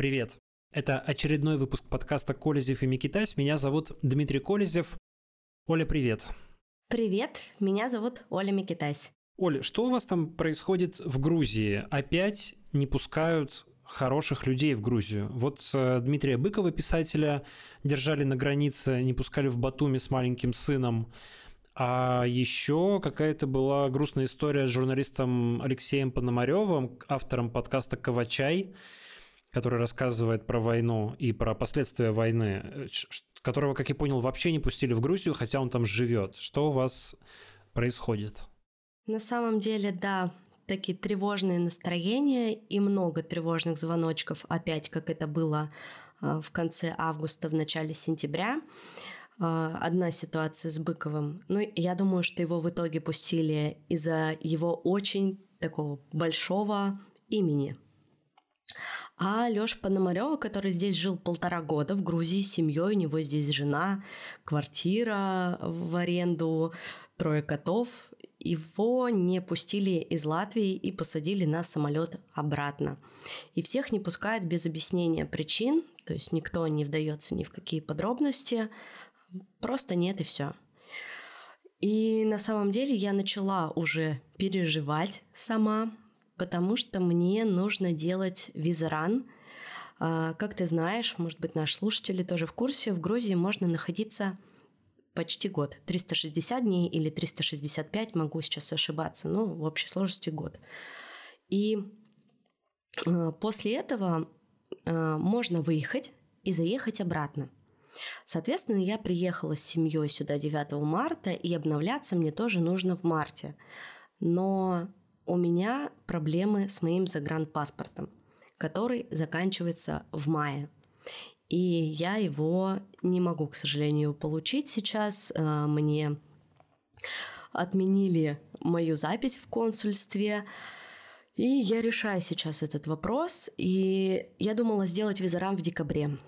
Привет. Это очередной выпуск подкаста «Колезев и Микитась». Меня зовут Дмитрий Колезев. Оля, привет. Привет, меня зовут Оля Микитась. Оля, что у вас там происходит в Грузии? Опять не пускают хороших людей в Грузию. Вот э, Дмитрия Быкова, писателя, держали на границе, не пускали в Батуми с маленьким сыном. А еще какая-то была грустная история с журналистом Алексеем Пономаревым, автором подкаста «Кавачай», который рассказывает про войну и про последствия войны, которого, как я понял, вообще не пустили в Грузию, хотя он там живет. Что у вас происходит? На самом деле, да, такие тревожные настроения и много тревожных звоночков, опять как это было а, в конце августа, в начале сентября. А, одна ситуация с Быковым. Ну, я думаю, что его в итоге пустили из-за его очень такого большого имени. А Лёш Пономарёва, который здесь жил полтора года в Грузии с семьей, у него здесь жена, квартира в аренду, трое котов, его не пустили из Латвии и посадили на самолет обратно. И всех не пускают без объяснения причин, то есть никто не вдается ни в какие подробности, просто нет и все. И на самом деле я начала уже переживать сама, потому что мне нужно делать визаран. А, как ты знаешь, может быть, наши слушатели тоже в курсе, в Грузии можно находиться почти год. 360 дней или 365, могу сейчас ошибаться, но в общей сложности год. И а, после этого а, можно выехать и заехать обратно. Соответственно, я приехала с семьей сюда 9 марта, и обновляться мне тоже нужно в марте. Но у меня проблемы с моим загранпаспортом, который заканчивается в мае. И я его не могу, к сожалению, получить сейчас. Э, мне отменили мою запись в консульстве. И я решаю сейчас этот вопрос. И я думала сделать визарам в декабре.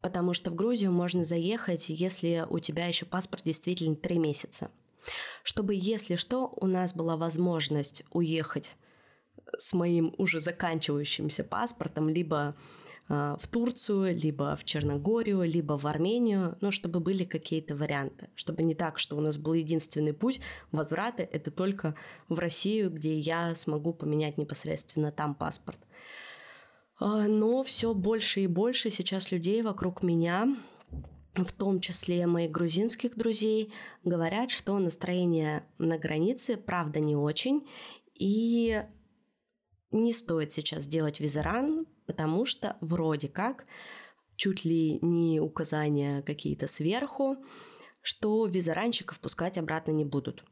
Потому что в Грузию можно заехать, если у тебя еще паспорт действительно три месяца чтобы, если что, у нас была возможность уехать с моим уже заканчивающимся паспортом либо э, в Турцию, либо в Черногорию, либо в Армению, ну, чтобы были какие-то варианты, чтобы не так, что у нас был единственный путь возврата, это только в Россию, где я смогу поменять непосредственно там паспорт. А, но все больше и больше сейчас людей вокруг меня в том числе моих грузинских друзей, говорят, что настроение на границе, правда, не очень, и не стоит сейчас делать визаран, потому что вроде как чуть ли не указания какие-то сверху, что визаранщиков пускать обратно не будут.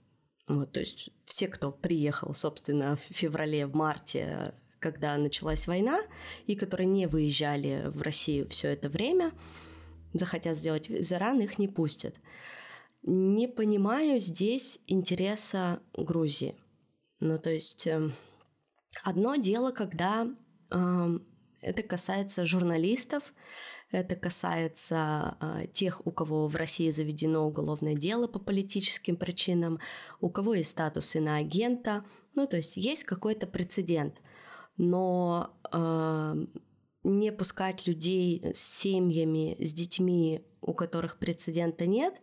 Вот, то есть все, кто приехал, собственно, в феврале, в марте, когда началась война, и которые не выезжали в Россию все это время – захотят сделать визаран, их не пустят. Не понимаю здесь интереса Грузии. Ну, то есть э, одно дело, когда э, это касается журналистов, это касается э, тех, у кого в России заведено уголовное дело по политическим причинам, у кого есть статус иноагента. Ну, то есть есть какой-то прецедент. Но э, не пускать людей с семьями, с детьми, у которых прецедента нет,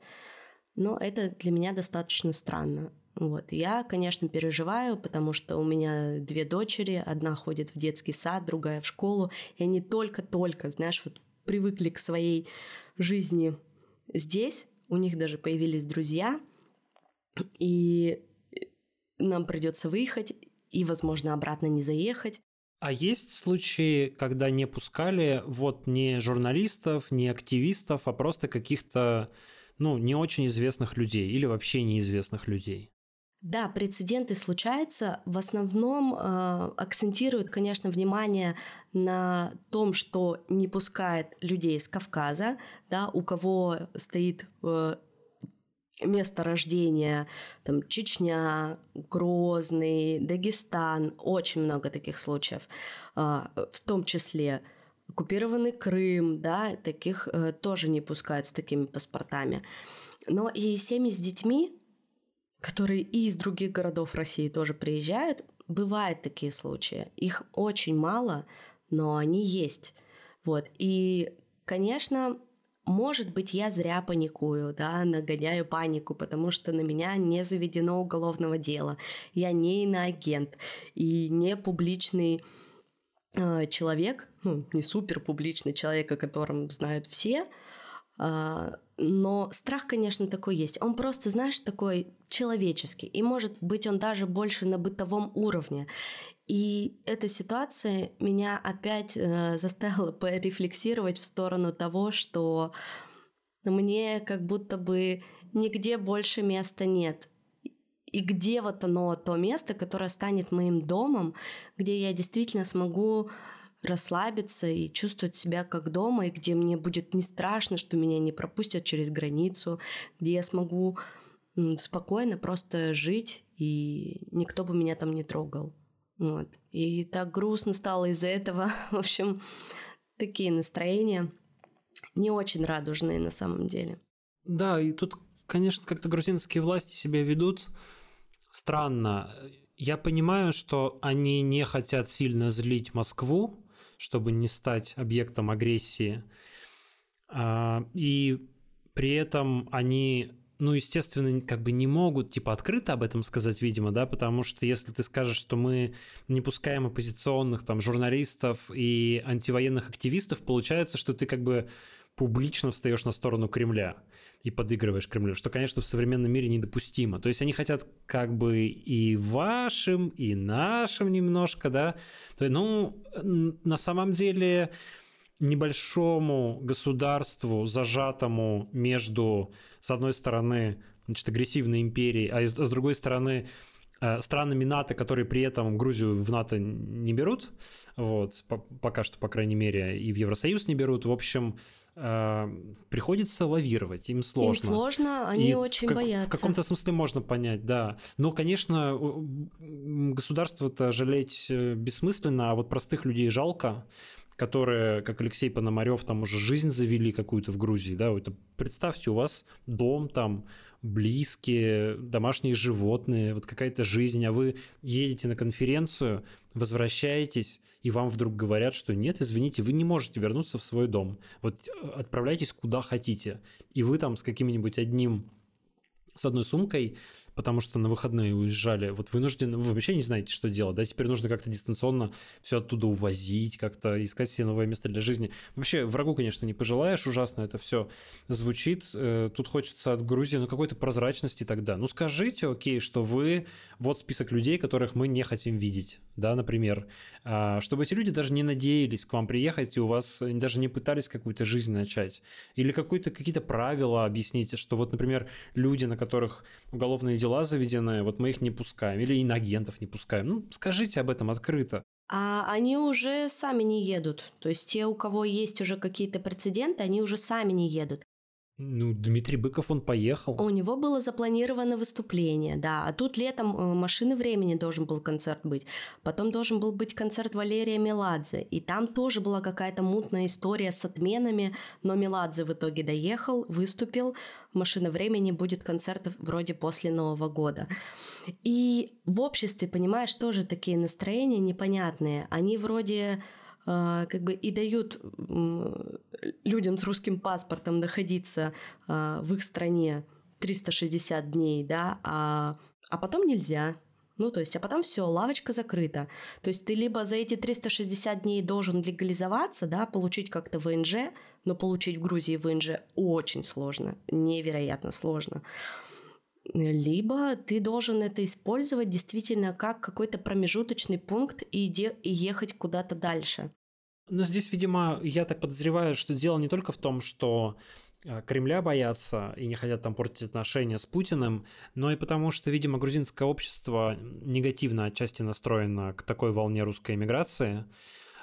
но это для меня достаточно странно. Вот. Я, конечно, переживаю, потому что у меня две дочери, одна ходит в детский сад, другая в школу, и они только-только, знаешь, вот привыкли к своей жизни здесь, у них даже появились друзья, и нам придется выехать, и, возможно, обратно не заехать. А есть случаи, когда не пускали вот не журналистов, не активистов, а просто каких-то, ну, не очень известных людей или вообще неизвестных людей? Да, прецеденты случаются. В основном э, акцентируют, конечно, внимание на том, что не пускает людей с Кавказа, да, у кого стоит э, место рождения, там Чечня, Грозный, Дагестан, очень много таких случаев, а, в том числе оккупированный Крым, да, таких э, тоже не пускают с такими паспортами. Но и семьи с детьми, которые и из других городов России тоже приезжают, бывают такие случаи. Их очень мало, но они есть. Вот. И, конечно, может быть, я зря паникую, да, нагоняю панику, потому что на меня не заведено уголовного дела. Я не иноагент и не публичный э, человек, ну, не супер публичный человек, о котором знают все, э, но страх, конечно, такой есть. Он просто, знаешь, такой человеческий. И может быть он даже больше на бытовом уровне. И эта ситуация меня опять э, заставила порефлексировать в сторону того, что мне как будто бы нигде больше места нет. И где вот оно, то место, которое станет моим домом, где я действительно смогу расслабиться и чувствовать себя как дома, и где мне будет не страшно, что меня не пропустят через границу, где я смогу спокойно просто жить, и никто бы меня там не трогал. Вот. И так грустно стало из-за этого. В общем, такие настроения не очень радужные на самом деле. Да, и тут, конечно, как-то грузинские власти себя ведут странно. Я понимаю, что они не хотят сильно злить Москву, чтобы не стать объектом агрессии. А, и при этом они ну, естественно, как бы не могут, типа, открыто об этом сказать, видимо, да, потому что если ты скажешь, что мы не пускаем оппозиционных, там, журналистов и антивоенных активистов, получается, что ты как бы публично встаешь на сторону Кремля и подыгрываешь Кремлю, что, конечно, в современном мире недопустимо. То есть они хотят как бы и вашим, и нашим немножко, да. То ну, на самом деле небольшому государству, зажатому между, с одной стороны, значит, агрессивной империей, а, с другой стороны, э, странами НАТО, которые при этом Грузию в НАТО не берут, вот, пока что, по крайней мере, и в Евросоюз не берут. В общем, э, приходится лавировать, им сложно. Им сложно, они и очень в, боятся. В каком-то смысле можно понять, да. Но, конечно, государство-то жалеть э, бессмысленно, а вот простых людей жалко которые, как Алексей Пономарев, там уже жизнь завели какую-то в Грузии, да, это представьте, у вас дом там, близкие, домашние животные, вот какая-то жизнь, а вы едете на конференцию, возвращаетесь, и вам вдруг говорят, что нет, извините, вы не можете вернуться в свой дом. Вот э, отправляйтесь куда хотите. И вы там с каким-нибудь одним, с одной сумкой потому что на выходные уезжали, вот вынуждены, вы вообще не знаете, что делать, да, теперь нужно как-то дистанционно все оттуда увозить, как-то искать себе новое место для жизни. Вообще, врагу, конечно, не пожелаешь, ужасно это все звучит. Э, тут хочется от Грузии, ну, какой-то прозрачности тогда. Ну, скажите, окей, что вы, вот список людей, которых мы не хотим видеть, да, например, а, чтобы эти люди даже не надеялись к вам приехать, и у вас даже не пытались какую-то жизнь начать. Или какие-то правила объясните, что вот, например, люди, на которых уголовные дела заведены, вот мы их не пускаем, или инагентов не пускаем. Ну, скажите об этом открыто. А они уже сами не едут. То есть те, у кого есть уже какие-то прецеденты, они уже сами не едут. Ну, Дмитрий Быков, он поехал. У него было запланировано выступление, да. А тут летом э, «Машины времени» должен был концерт быть. Потом должен был быть концерт Валерия Меладзе. И там тоже была какая-то мутная история с отменами. Но Меладзе в итоге доехал, выступил. «Машина времени» будет концерт вроде после Нового года. И в обществе, понимаешь, тоже такие настроения непонятные. Они вроде как бы и дают людям с русским паспортом находиться а, в их стране 360 дней, да, а, а потом нельзя. Ну, то есть, а потом все, лавочка закрыта. То есть ты либо за эти 360 дней должен легализоваться, да, получить как-то ВНЖ, но получить в Грузии ВНЖ очень сложно, невероятно сложно либо ты должен это использовать действительно как какой-то промежуточный пункт и, де- и ехать куда-то дальше. Но здесь, видимо, я так подозреваю, что дело не только в том, что э, Кремля боятся и не хотят там портить отношения с Путиным, но и потому, что, видимо, грузинское общество негативно отчасти настроено к такой волне русской эмиграции,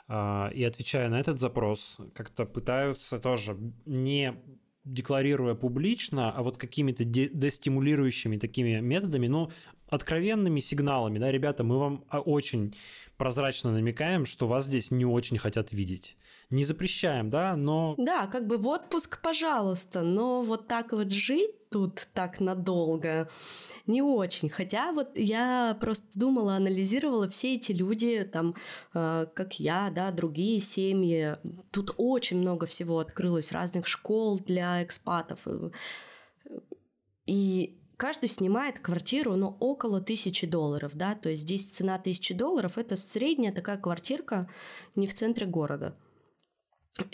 а, и отвечая на этот запрос, как-то пытаются тоже не декларируя публично, а вот какими-то дестимулирующими такими методами, ну, откровенными сигналами, да, ребята, мы вам очень прозрачно намекаем, что вас здесь не очень хотят видеть. Не запрещаем, да, но... Да, как бы в отпуск, пожалуйста, но вот так вот жить тут так надолго не очень. Хотя вот я просто думала, анализировала все эти люди, там, э, как я, да, другие семьи. Тут очень много всего открылось, разных школ для экспатов. И каждый снимает квартиру, ну, около тысячи долларов, да, то есть здесь цена тысячи долларов, это средняя такая квартирка не в центре города.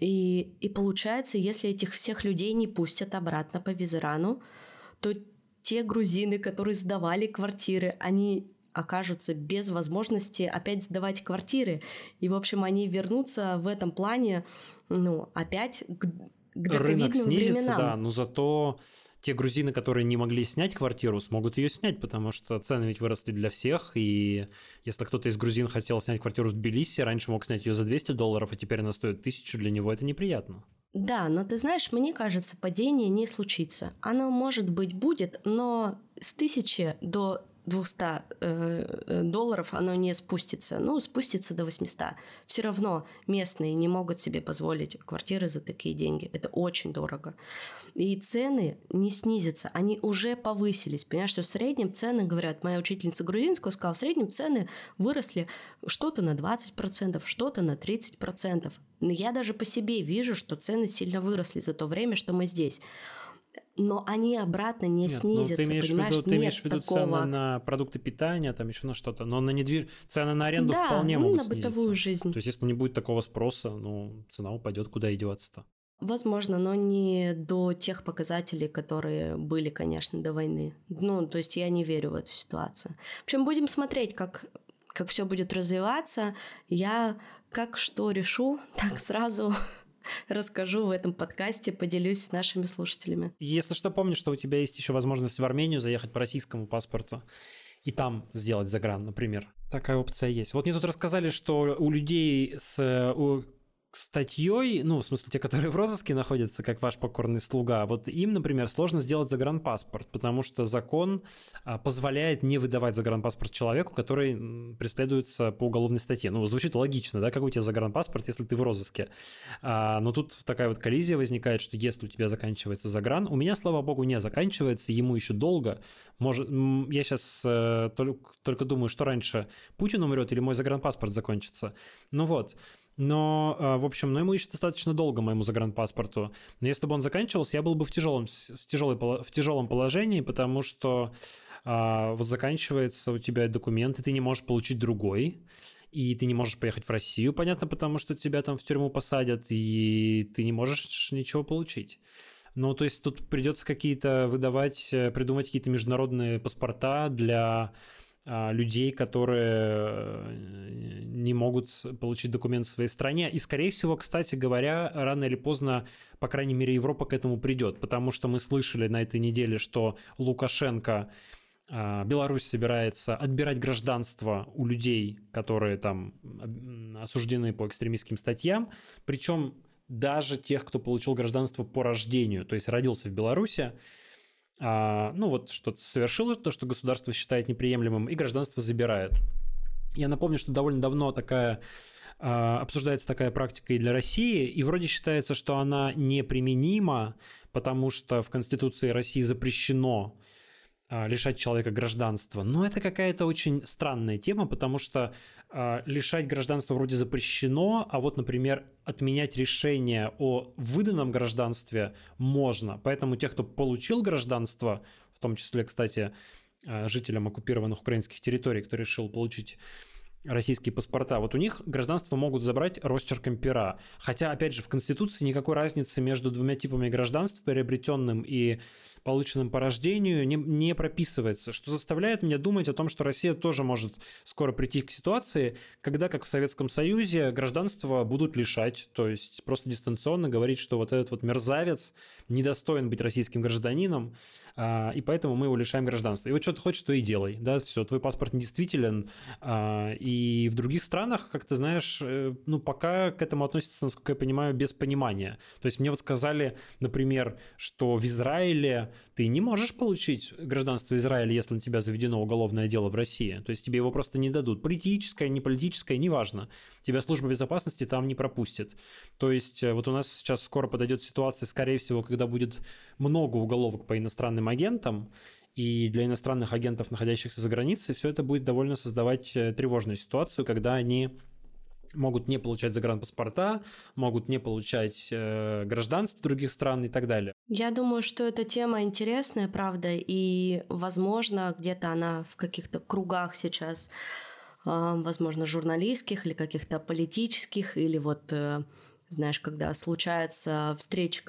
И, и получается, если этих всех людей не пустят обратно по Визерану, то те грузины, которые сдавали квартиры, они окажутся без возможности опять сдавать квартиры. И, в общем, они вернутся в этом плане, ну, опять к, к Рынок снизится, временам. да, но зато те грузины, которые не могли снять квартиру, смогут ее снять, потому что цены ведь выросли для всех, и если кто-то из грузин хотел снять квартиру в Тбилиси, раньше мог снять ее за 200 долларов, а теперь она стоит 1000, для него это неприятно. Да, но ты знаешь, мне кажется, падение не случится. Оно, может быть, будет, но с тысячи до 200 э, э, долларов оно не спустится. Ну, спустится до 800. Все равно местные не могут себе позволить квартиры за такие деньги. Это очень дорого. И цены не снизятся, они уже повысились. Понимаешь, что в среднем цены, говорят, моя учительница грузинского сказала, в среднем цены выросли что-то на 20%, что-то на 30%. Но я даже по себе вижу, что цены сильно выросли за то время, что мы здесь но они обратно не Нет, снизятся. Ну, ты имеешь понимаешь? в виду, ты Нет имеешь в виду такого... цены на продукты питания, там еще на что-то, но на недвиж... цены на аренду да, вполне ну, могут на снизиться. бытовую жизнь. То есть, если не будет такого спроса, ну, цена упадет, куда и деваться-то. Возможно, но не до тех показателей, которые были, конечно, до войны. Ну, то есть я не верю в эту ситуацию. В общем, будем смотреть, как, как все будет развиваться. Я как что решу, так сразу расскажу в этом подкасте, поделюсь с нашими слушателями. Если что, помни, что у тебя есть еще возможность в Армению заехать по российскому паспорту и там сделать загран, например. Такая опция есть. Вот мне тут рассказали, что у людей с у статьей, ну, в смысле, те, которые в розыске находятся, как ваш покорный слуга, вот им, например, сложно сделать загранпаспорт, потому что закон а, позволяет не выдавать загранпаспорт человеку, который преследуется по уголовной статье. Ну, звучит логично, да, как у тебя загранпаспорт, если ты в розыске. А, но тут такая вот коллизия возникает, что если у тебя заканчивается загран, у меня, слава богу, не заканчивается, ему еще долго. Может, я сейчас э, только, только думаю, что раньше Путин умрет или мой загранпаспорт закончится. Ну вот, но, а, в общем, ну, ему еще достаточно долго, моему загранпаспорту. Но если бы он заканчивался, я был бы в тяжелом, в тяжелой, в тяжелом положении, потому что а, вот заканчивается у тебя документ, и ты не можешь получить другой, и ты не можешь поехать в Россию, понятно, потому что тебя там в тюрьму посадят, и ты не можешь ничего получить. Ну, то есть тут придется какие-то выдавать, э, придумать какие-то международные паспорта для людей, которые э, не могут получить документ в своей стране. И, скорее всего, кстати говоря, рано или поздно, по крайней мере, Европа к этому придет, потому что мы слышали на этой неделе, что Лукашенко а, Беларусь собирается отбирать гражданство у людей, которые там осуждены по экстремистским статьям, причем даже тех, кто получил гражданство по рождению, то есть родился в Беларуси, а, ну вот что-то совершило, то, что государство считает неприемлемым, и гражданство забирает. Я напомню, что довольно давно такая а, обсуждается такая практика и для России, и вроде считается, что она неприменима, потому что в Конституции России запрещено а, лишать человека гражданства. Но это какая-то очень странная тема, потому что э, лишать гражданства вроде запрещено, а вот, например, отменять решение о выданном гражданстве можно. Поэтому тех, кто получил гражданство, в том числе, кстати, э, жителям оккупированных украинских территорий, кто решил получить российские паспорта, вот у них гражданство могут забрать росчерком пера. Хотя, опять же, в Конституции никакой разницы между двумя типами гражданств, приобретенным и полученным по рождению, не, не прописывается, что заставляет меня думать о том, что Россия тоже может скоро прийти к ситуации, когда, как в Советском Союзе, гражданство будут лишать, то есть просто дистанционно говорить, что вот этот вот мерзавец недостоин быть российским гражданином, и поэтому мы его лишаем гражданства. И вот что ты хочешь, то и делай, да, все, твой паспорт недействителен, и И в других странах, как ты знаешь, э, ну, пока к этому относятся, насколько я понимаю, без понимания. То есть мне вот сказали, например, что в Израиле ты не можешь получить гражданство Израиля, если на тебя заведено уголовное дело в России. То есть тебе его просто не дадут. Политическое, не политическое, неважно. Тебя служба безопасности там не пропустит. То есть э, вот у нас сейчас скоро подойдет ситуация, скорее всего, когда будет много уголовок по иностранным агентам, и для иностранных агентов, находящихся за границей, все это будет довольно создавать э, тревожную ситуацию, когда они могут не получать загранпаспорта, могут не получать э, гражданство других стран и так далее. Я думаю, что эта тема интересная, правда, и, возможно, где-то она в каких-то кругах сейчас, э, возможно, журналистских или каких-то политических, или вот, э, знаешь, когда случается встреча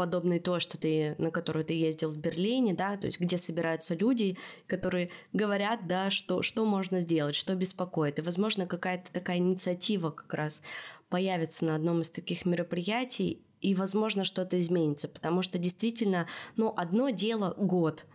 подобный то, что ты, на которую ты ездил в Берлине, да, то есть где собираются люди, которые говорят, да, что, что можно сделать, что беспокоит. И, возможно, какая-то такая инициатива как раз появится на одном из таких мероприятий, и, возможно, что-то изменится, потому что действительно, ну, одно дело год,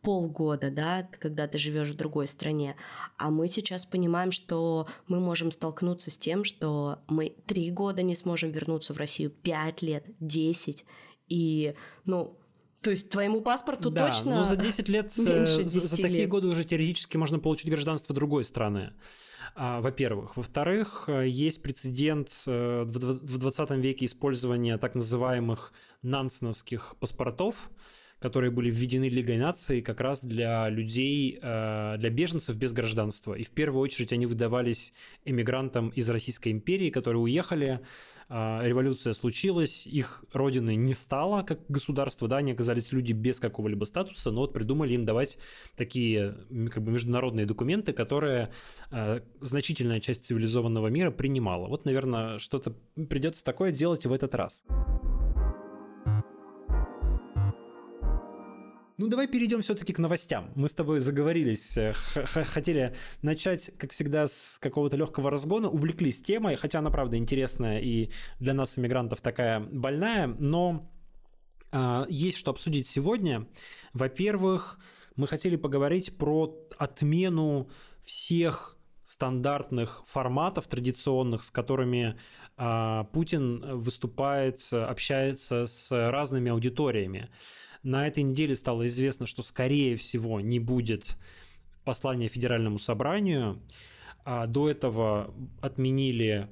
полгода, да, когда ты живешь в другой стране. А мы сейчас понимаем, что мы можем столкнуться с тем, что мы три года не сможем вернуться в Россию, пять лет, десять. И, ну, то есть твоему паспорту да, точно ну за 10 лет, 10 э, за, за такие лет. годы уже теоретически можно получить гражданство другой страны. А, во-первых. Во-вторых, э, есть прецедент э, в 20 веке использования так называемых нансеновских паспортов, которые были введены Лигой наций как раз для людей, для беженцев без гражданства. И в первую очередь они выдавались эмигрантам из Российской империи, которые уехали революция случилась, их родины не стало как государство, да, они оказались люди без какого-либо статуса, но вот придумали им давать такие как бы международные документы, которые э, значительная часть цивилизованного мира принимала. Вот, наверное, что-то придется такое делать в этот раз. Ну, давай перейдем все-таки к новостям. Мы с тобой заговорились, э, хотели начать, как всегда, с какого-то легкого разгона, увлеклись темой, хотя она, правда, интересная и для нас, иммигрантов, такая больная, но э, есть что обсудить сегодня. Во-первых, мы хотели поговорить про отмену всех стандартных форматов традиционных, с которыми э, Путин выступает, общается с разными аудиториями. На этой неделе стало известно, что, скорее всего, не будет послания Федеральному собранию. А до этого отменили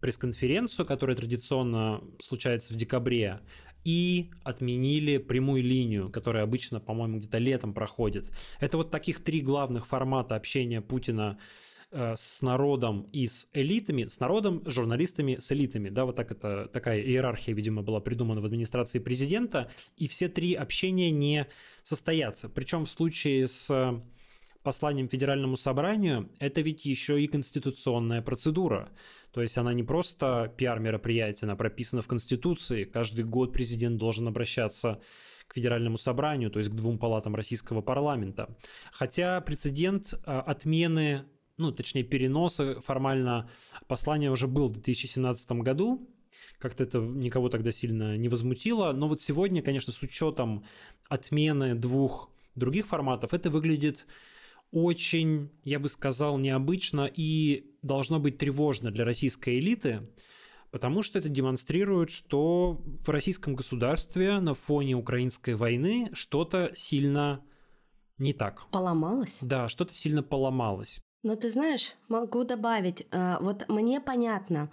пресс-конференцию, которая традиционно случается в декабре, и отменили прямую линию, которая обычно, по-моему, где-то летом проходит. Это вот таких три главных формата общения Путина с народом и с элитами, с народом, с журналистами, с элитами. Да, вот так это такая иерархия, видимо, была придумана в администрации президента, и все три общения не состоятся. Причем в случае с посланием Федеральному собранию, это ведь еще и конституционная процедура. То есть она не просто пиар-мероприятие, она прописана в Конституции. Каждый год президент должен обращаться к Федеральному собранию, то есть к двум палатам российского парламента. Хотя прецедент э, отмены ну, точнее, переноса формально послания уже был в 2017 году, как-то это никого тогда сильно не возмутило, но вот сегодня, конечно, с учетом отмены двух других форматов, это выглядит очень, я бы сказал, необычно и должно быть тревожно для российской элиты, потому что это демонстрирует, что в российском государстве на фоне украинской войны что-то сильно не так. Поломалось? Да, что-то сильно поломалось. Но ты знаешь, могу добавить, э, вот мне понятно,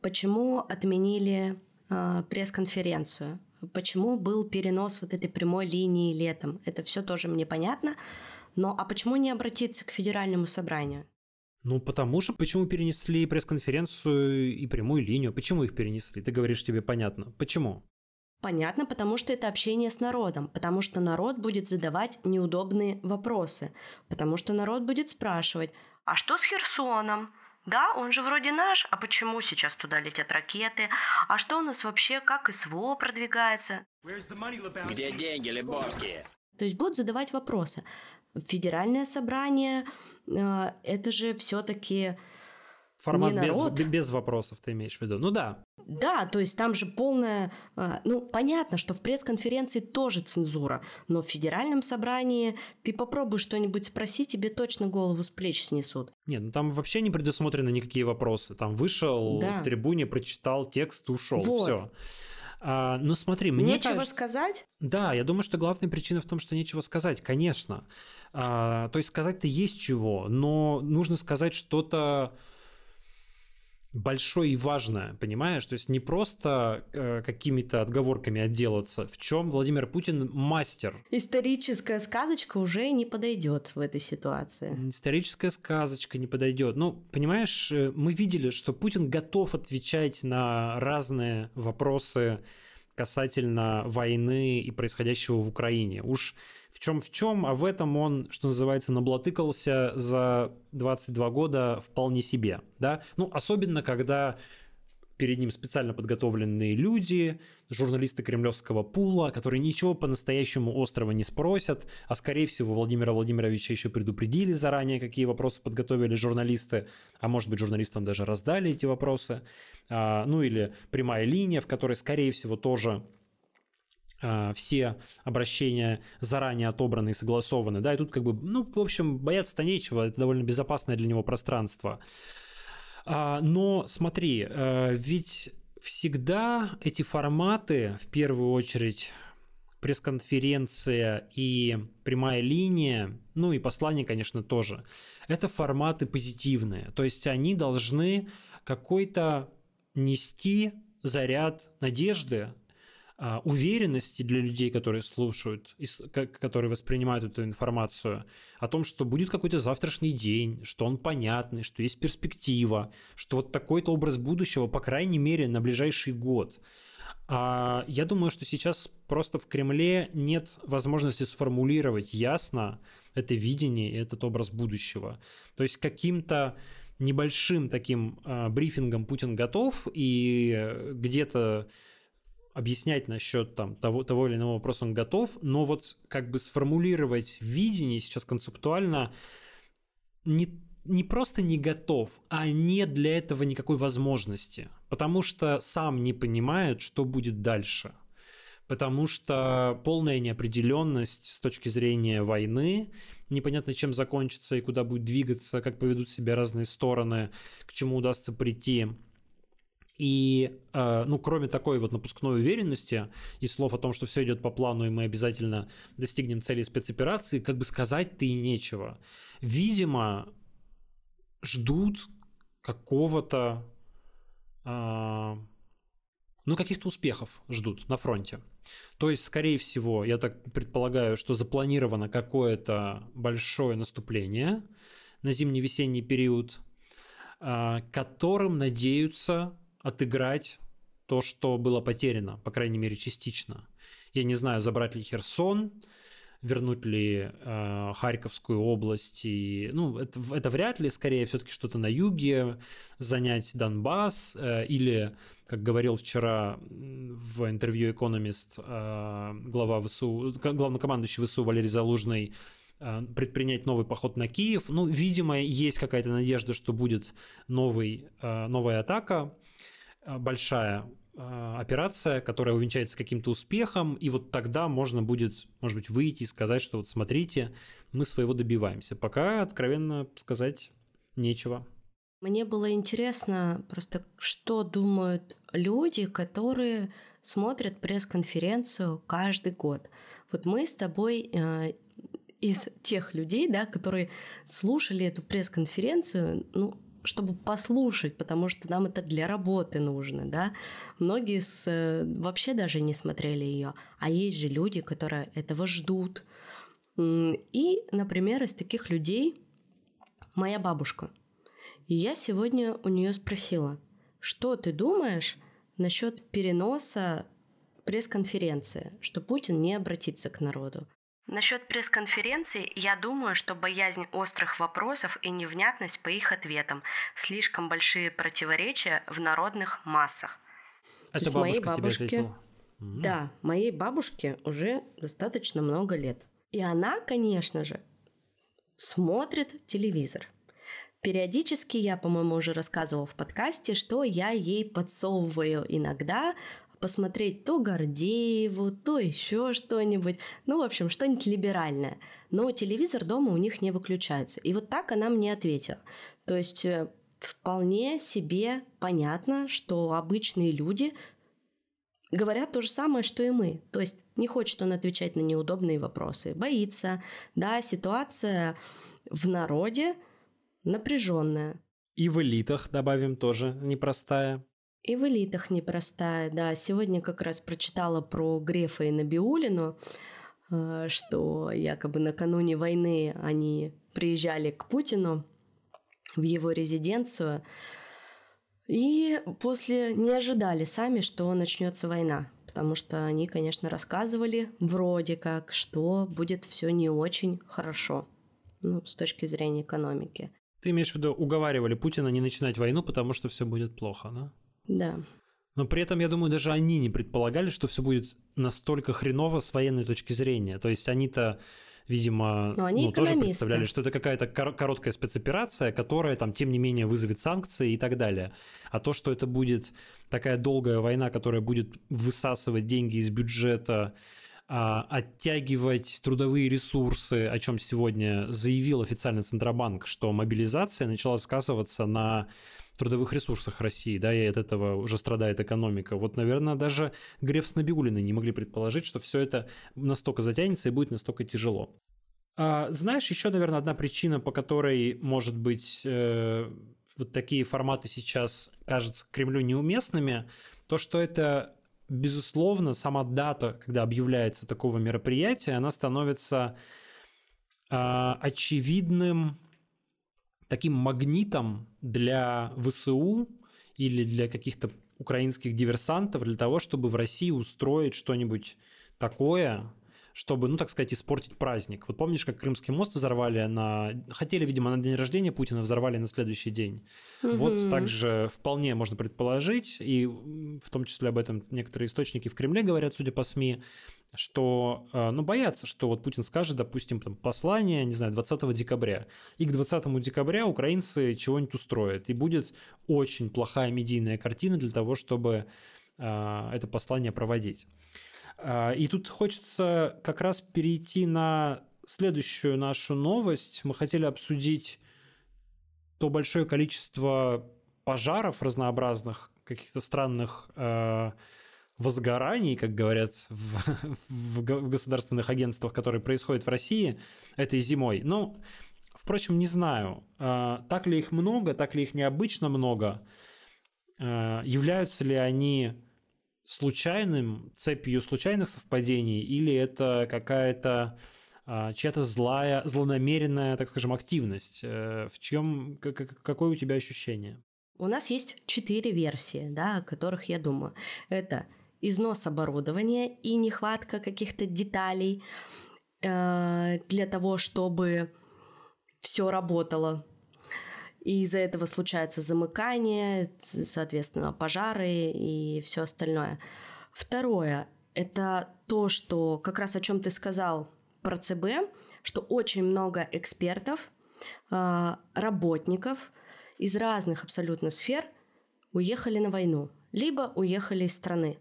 почему отменили э, пресс-конференцию, почему был перенос вот этой прямой линии летом. Это все тоже мне понятно. Но а почему не обратиться к федеральному собранию? Ну, потому что почему перенесли пресс-конференцию и прямую линию? Почему их перенесли? Ты говоришь, тебе понятно. Почему? Понятно, потому что это общение с народом, потому что народ будет задавать неудобные вопросы, потому что народ будет спрашивать, а что с Херсоном? Да, он же вроде наш, а почему сейчас туда летят ракеты? А что у нас вообще, как СВО продвигается? Где деньги, Лебовские? То есть будут задавать вопросы. Федеральное собрание, э, это же все-таки Формат без, без вопросов ты имеешь в виду. Ну да. Да, то есть там же полная... А, ну, понятно, что в пресс-конференции тоже цензура, но в федеральном собрании ты попробуй что-нибудь спросить, тебе точно голову с плеч снесут. Нет, ну там вообще не предусмотрены никакие вопросы. Там вышел да. к трибуне, прочитал текст, ушел. Вот. Все. А, ну смотри, мне Нечего кажется... сказать? Да, я думаю, что главная причина в том, что нечего сказать, конечно. А, то есть сказать-то есть чего, но нужно сказать что-то большое и важное, понимаешь? То есть не просто э, какими-то отговорками отделаться. В чем Владимир Путин мастер? Историческая сказочка уже не подойдет в этой ситуации. Историческая сказочка не подойдет. Ну, понимаешь, э, мы видели, что Путин готов отвечать на разные вопросы касательно войны и происходящего в Украине. Уж в чем в чем, а в этом он, что называется, наблатыкался за 22 года вполне себе, да? Ну, особенно, когда перед ним специально подготовленные люди, журналисты кремлевского пула, которые ничего по-настоящему острого не спросят, а скорее всего Владимира Владимировича еще предупредили заранее, какие вопросы подготовили журналисты, а может быть журналистам даже раздали эти вопросы, а, ну или прямая линия, в которой скорее всего тоже все обращения заранее отобраны и согласованы, да, и тут как бы, ну, в общем, бояться-то нечего, это довольно безопасное для него пространство. А, но смотри, э, ведь всегда эти форматы, в первую очередь, пресс-конференция и прямая линия, ну и послание, конечно, тоже, это форматы позитивные. То есть они должны какой-то нести заряд надежды а, уверенности для людей, которые слушают, которые воспринимают эту информацию, о том, что будет какой-то завтрашний день, что он понятный, что есть перспектива, что вот такой-то образ будущего, по крайней мере, на ближайший год. А я думаю, что сейчас просто в Кремле нет возможности сформулировать ясно это видение этот образ будущего. То есть каким-то небольшим таким э, брифингом Путин готов, и где-то объяснять насчет там, того, того или иного вопроса он готов, но вот как бы сформулировать видение сейчас концептуально не, не просто не готов, а нет для этого никакой возможности, потому что сам не понимает, что будет дальше. Потому что полная неопределенность с точки зрения войны, непонятно чем закончится и куда будет двигаться, как поведут себя разные стороны, к чему удастся прийти – и, э, ну, кроме такой вот напускной уверенности и слов о том, что все идет по плану, и мы обязательно достигнем цели спецоперации, как бы сказать-то и нечего. Видимо, ждут какого-то, э, ну, каких-то успехов ждут на фронте. То есть, скорее всего, я так предполагаю, что запланировано какое-то большое наступление на зимне-весенний период, э, которым надеются отыграть то, что было потеряно, по крайней мере, частично. Я не знаю, забрать ли Херсон, вернуть ли э, Харьковскую область. И, ну, это, это вряд ли, скорее все-таки что-то на юге, занять Донбасс э, или, как говорил вчера в интервью «Экономист» э, глава ВСУ, главнокомандующий ВСУ Валерий Залужный, э, предпринять новый поход на Киев. Ну, видимо, есть какая-то надежда, что будет новый, э, новая атака большая э, операция, которая увенчается каким-то успехом, и вот тогда можно будет, может быть, выйти и сказать, что вот смотрите, мы своего добиваемся. Пока, откровенно сказать, нечего. Мне было интересно просто, что думают люди, которые смотрят пресс-конференцию каждый год. Вот мы с тобой э, из тех людей, да, которые слушали эту пресс-конференцию, ну, чтобы послушать, потому что нам это для работы нужно, да. Многие с, э, вообще даже не смотрели ее, а есть же люди, которые этого ждут. И, например, из таких людей моя бабушка. И я сегодня у нее спросила, что ты думаешь насчет переноса пресс-конференции, что Путин не обратится к народу. Насчет пресс-конференции, я думаю, что боязнь острых вопросов и невнятность по их ответам, слишком большие противоречия в народных массах. Это бабушка моей бабушке, тебе Да, моей бабушке уже достаточно много лет. И она, конечно же, смотрит телевизор. Периодически я, по-моему, уже рассказывала в подкасте, что я ей подсовываю иногда посмотреть то Гордееву, то еще что-нибудь. Ну, в общем, что-нибудь либеральное. Но телевизор дома у них не выключается. И вот так она мне ответила. То есть э, вполне себе понятно, что обычные люди говорят то же самое, что и мы. То есть не хочет он отвечать на неудобные вопросы, боится. Да, ситуация в народе напряженная. И в элитах, добавим, тоже непростая. И в элитах непростая, да. Сегодня как раз прочитала про Грефа и Набиулину, э, что якобы накануне войны они приезжали к Путину в его резиденцию, и после не ожидали сами, что начнется война, потому что они, конечно, рассказывали вроде как, что будет все не очень хорошо, ну, с точки зрения экономики. Ты имеешь в виду, уговаривали Путина не начинать войну, потому что все будет плохо, да? Да. Но при этом, я думаю, даже они не предполагали, что все будет настолько хреново с военной точки зрения. То есть они-то видимо, Но они ну, тоже представляли, что это какая-то короткая спецоперация, которая там, тем не менее, вызовет санкции и так далее. А то, что это будет такая долгая война, которая будет высасывать деньги из бюджета, а, оттягивать трудовые ресурсы, о чем сегодня заявил официально Центробанк, что мобилизация начала сказываться на трудовых ресурсах России, да, и от этого уже страдает экономика. Вот, наверное, даже Греф с Набиулиной не могли предположить, что все это настолько затянется и будет настолько тяжело. А, знаешь, еще, наверное, одна причина, по которой, может быть, э, вот такие форматы сейчас кажутся Кремлю неуместными, то, что это, безусловно, сама дата, когда объявляется такого мероприятия, она становится э, очевидным таким магнитом для ВСУ или для каких-то украинских диверсантов для того, чтобы в России устроить что-нибудь такое, чтобы, ну, так сказать, испортить праздник. Вот помнишь, как Крымский мост взорвали на... Хотели, видимо, на день рождения Путина взорвали на следующий день. Угу. Вот также вполне можно предположить, и в том числе об этом некоторые источники в Кремле говорят, судя по СМИ, что, э, ну, боятся, что вот Путин скажет, допустим, там, послание, не знаю, 20 декабря, и к 20 декабря украинцы чего-нибудь устроят, и будет очень плохая медийная картина для того, чтобы э, это послание проводить. Э, и тут хочется как раз перейти на следующую нашу новость. Мы хотели обсудить то большое количество пожаров разнообразных, каких-то странных э, возгораний, как говорят в, в государственных агентствах, которые происходят в России этой зимой. Ну, впрочем, не знаю, а, так ли их много, так ли их необычно много, а, являются ли они случайным, цепью случайных совпадений, или это какая-то а, чья-то злая, злонамеренная, так скажем, активность. Э, в чем, какое у тебя ощущение? У нас есть четыре версии, да, о которых я думаю. Это износ оборудования и нехватка каких-то деталей э, для того, чтобы все работало. И из-за этого случается замыкание, соответственно, пожары и все остальное. Второе – это то, что как раз о чем ты сказал про ЦБ, что очень много экспертов, э, работников из разных абсолютно сфер уехали на войну, либо уехали из страны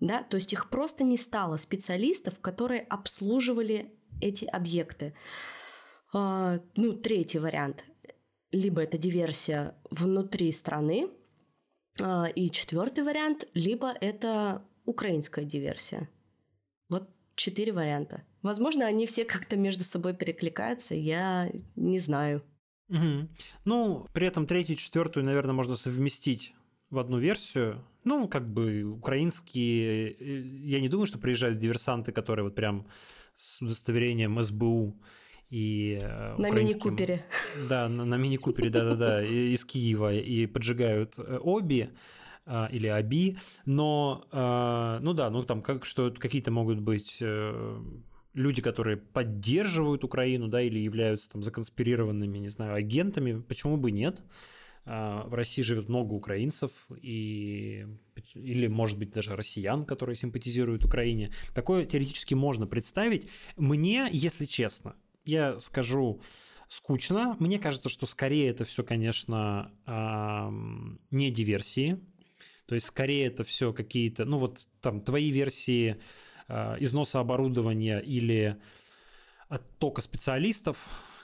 да, то есть их просто не стало специалистов, которые обслуживали эти объекты. А, ну, третий вариант. Либо это диверсия внутри страны, а, и четвертый вариант, либо это украинская диверсия. Вот четыре варианта. Возможно, они все как-то между собой перекликаются, я не знаю. Угу. Ну, при этом третью и четвертую, наверное, можно совместить в одну версию. Ну, как бы украинские... Э, я не думаю, что приезжают диверсанты, которые вот прям с удостоверением СБУ и э, на мини-купере. Да, на, на мини-купере, да-да-да, из Киева и поджигают э, оби а, или оби, но, а, ну да, ну там как, что какие-то могут быть люди, которые поддерживают Украину, да, или являются там законспирированными, не знаю, агентами, почему бы нет? А, в России живет много украинцев и или, может быть, даже россиян, которые симпатизируют Украине. Такое теоретически можно представить. Мне, если честно, я скажу скучно. Мне кажется, что скорее это все, конечно, не диверсии. То есть скорее это все какие-то, ну вот там твои версии а, износа оборудования или оттока специалистов,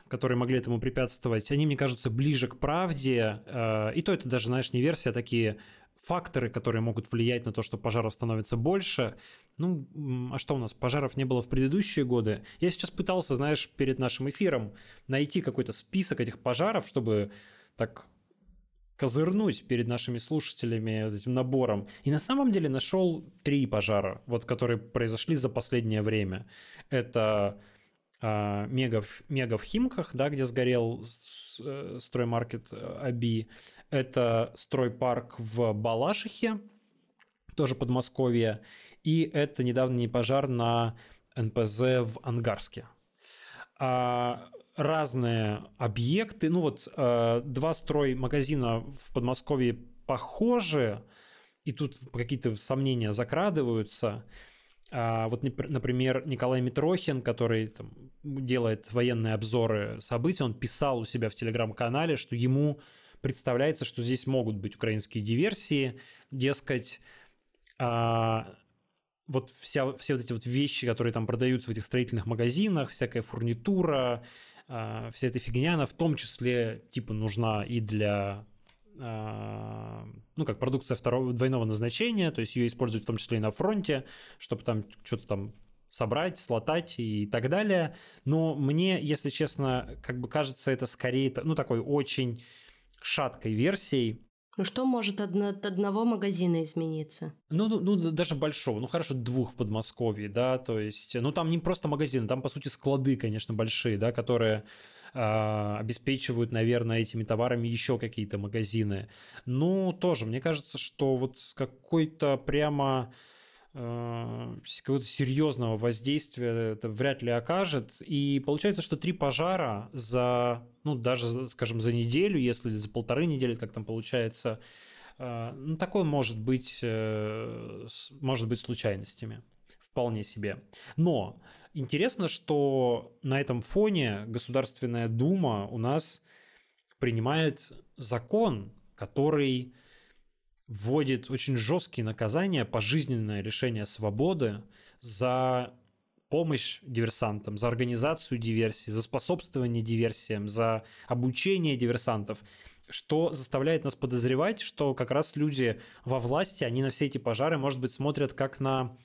которые могли этому препятствовать, они, мне кажутся, ближе к правде. А, и то это даже, знаешь, не версия, а такие факторы, которые могут влиять на то, что пожаров становится больше. Ну, а что у нас? Пожаров не было в предыдущие годы. Я сейчас пытался, знаешь, перед нашим эфиром найти какой-то список этих пожаров, чтобы так козырнуть перед нашими слушателями этим набором. И на самом деле нашел три пожара, вот, которые произошли за последнее время. Это а, мега, в, мега в Химках, да, где сгорел э, строймаркет э, Аби. Это стройпарк в Балашихе, тоже Подмосковье. И это недавний пожар на НПЗ в Ангарске. А разные объекты. Ну вот э, два строймагазина в Подмосковье похожи, и тут какие-то сомнения закрадываются. А вот, например, Николай Митрохин, который там, делает военные обзоры событий, он писал у себя в телеграм-канале, что ему представляется, что здесь могут быть украинские диверсии, дескать, а, вот вся, все вот эти вот вещи, которые там продаются в этих строительных магазинах, всякая фурнитура, а, вся эта фигня, она в том числе типа нужна и для ну, как продукция второго, двойного назначения, то есть ее используют в том числе и на фронте, чтобы там что-то там собрать, слотать и так далее. Но мне, если честно, как бы кажется это скорее, ну, такой очень шаткой версией, ну что может одно, от одного магазина измениться? Ну, ну, ну, даже большого, ну хорошо, двух в Подмосковье, да, то есть, ну там не просто магазины, там по сути склады, конечно, большие, да, которые э, обеспечивают, наверное, этими товарами еще какие-то магазины. Ну, тоже, мне кажется, что вот какой-то прямо Э, какого-то серьезного воздействия это вряд ли окажет. И получается, что три пожара за, ну, даже, скажем, за неделю, если за полторы недели, как там получается, э, ну, такое может быть, э, может быть случайностями. Вполне себе. Но интересно, что на этом фоне Государственная Дума у нас принимает закон, который вводит очень жесткие наказания, пожизненное лишение свободы за помощь диверсантам, за организацию диверсии, за способствование диверсиям, за обучение диверсантов, что заставляет нас подозревать, что как раз люди во власти, они на все эти пожары, может быть, смотрят как на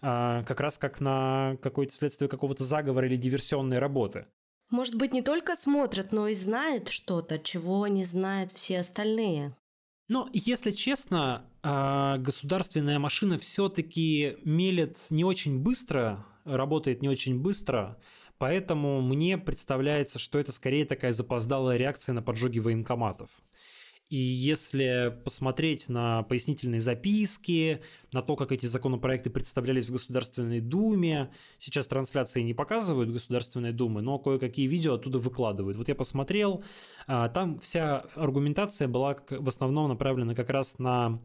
как раз как на какое-то следствие какого-то заговора или диверсионной работы. Может быть, не только смотрят, но и знают что-то, чего не знают все остальные. Но, если честно, а, государственная машина все-таки мелет не очень быстро, работает не очень быстро, поэтому мне представляется, что это скорее такая запоздалая реакция на поджоги военкоматов. И если посмотреть на пояснительные записки, на то, как эти законопроекты представлялись в Государственной Думе, сейчас трансляции не показывают Государственной Думы, но кое-какие видео оттуда выкладывают. Вот я посмотрел, а, там вся аргументация была в основном направлена как раз на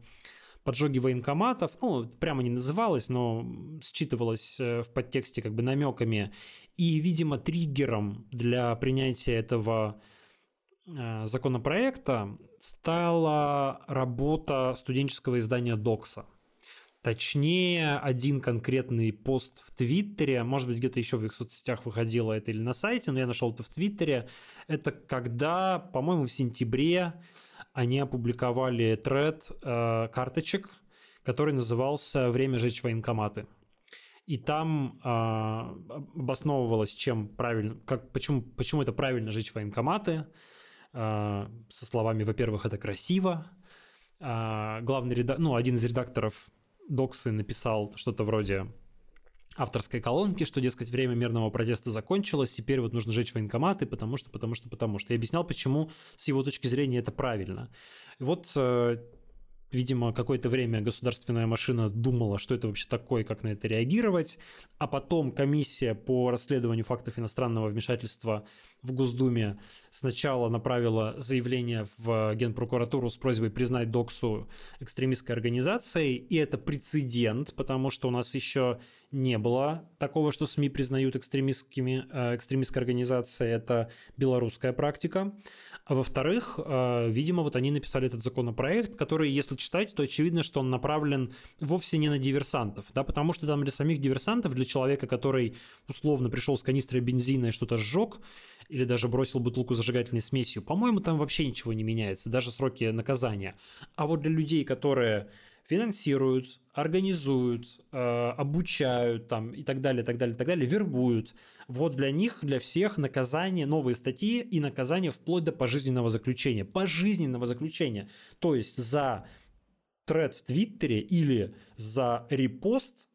поджоги военкоматов, ну, прямо не называлось, но считывалось э, в подтексте как бы намеками. И, видимо, триггером для принятия этого законопроекта стала работа студенческого издания «Докса». Точнее, один конкретный пост в Твиттере, может быть, где-то еще в их соцсетях выходило это или на сайте, но я нашел это в Твиттере. Это когда, по-моему, в сентябре они опубликовали тред э, карточек, который назывался «Время жечь военкоматы». И там э, обосновывалось, чем правильно, как, почему, почему это правильно жечь военкоматы, со словами, во-первых, это красиво. А, главный редак... ну, один из редакторов Доксы написал что-то вроде авторской колонки, что, дескать, время мирного протеста закончилось, теперь вот нужно жечь военкоматы, потому что, потому что, потому что. И объяснял, почему с его точки зрения это правильно. И вот э, Видимо, какое-то время государственная машина думала, что это вообще такое, как на это реагировать. А потом комиссия по расследованию фактов иностранного вмешательства в Госдуме сначала направила заявление в Генпрокуратуру с просьбой признать Доксу экстремистской организацией. И это прецедент, потому что у нас еще не было такого, что СМИ признают экстремистскими, э, экстремистской организацией. Это белорусская практика. А во-вторых, э, видимо, вот они написали этот законопроект, который, если читать, то очевидно, что он направлен вовсе не на диверсантов, да, потому что там для самих диверсантов, для человека, который условно пришел с канистрой бензина и что-то сжег, или даже бросил бутылку зажигательной смесью, по-моему, там вообще ничего не меняется, даже сроки наказания. А вот для людей, которые финансируют, организуют, э, обучают там и так далее, так далее, так далее, вербуют. Вот для них, для всех наказание, новые статьи и наказание вплоть до пожизненного заключения. Пожизненного заключения. То есть за тред в Твиттере или за репост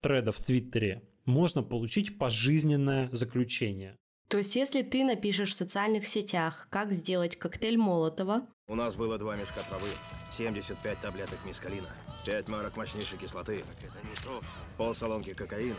треда в Твиттере можно получить пожизненное заключение. То есть, если ты напишешь в социальных сетях, как сделать коктейль Молотова... У нас было два мешка травы, 75 таблеток мискалина, 5 марок мощнейшей кислоты, пол солонки кокаина,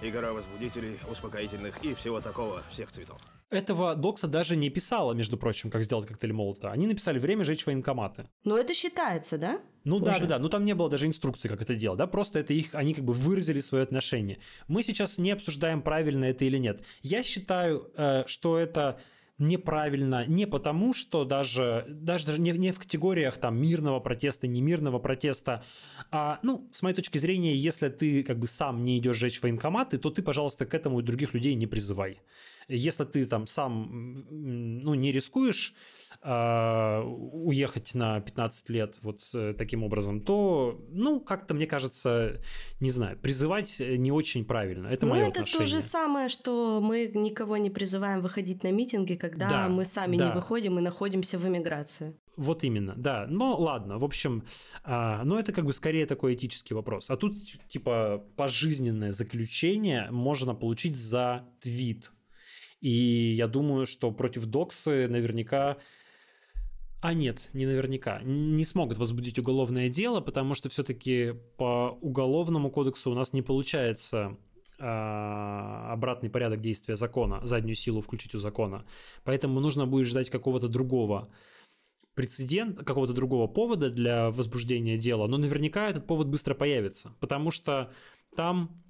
и гора возбудителей, успокоительных и всего такого, всех цветов. Этого Докса даже не писала, между прочим, как сделать коктейль молота. Они написали время жечь военкоматы. Но это считается, да? Ну Уже? да, да, да. Ну там не было даже инструкции, как это делать, да. Просто это их, они как бы выразили свое отношение. Мы сейчас не обсуждаем, правильно это или нет. Я считаю, э, что это неправильно не потому, что даже, даже не, не в категориях там мирного протеста, не мирного протеста, а, ну, с моей точки зрения, если ты как бы сам не идешь жечь военкоматы, то ты, пожалуйста, к этому и других людей не призывай. Если ты там сам, ну, не рискуешь, а, уехать на 15 лет вот таким образом, то, ну, как-то, мне кажется, не знаю, призывать не очень правильно. Это ну, мое это отношение. то же самое, что мы никого не призываем выходить на митинги, когда да, мы сами да. не выходим и находимся в эмиграции. Вот именно, да. Но ладно, в общем, а, но это как бы скорее такой этический вопрос. А тут типа пожизненное заключение можно получить за твит. И я думаю, что против Доксы наверняка а нет, не наверняка. Не смогут возбудить уголовное дело, потому что все-таки по уголовному кодексу у нас не получается а, обратный порядок действия закона, заднюю силу включить у закона. Поэтому нужно будет ждать какого-то другого прецедента, какого-то другого повода для возбуждения дела, но наверняка этот повод быстро появится, потому что там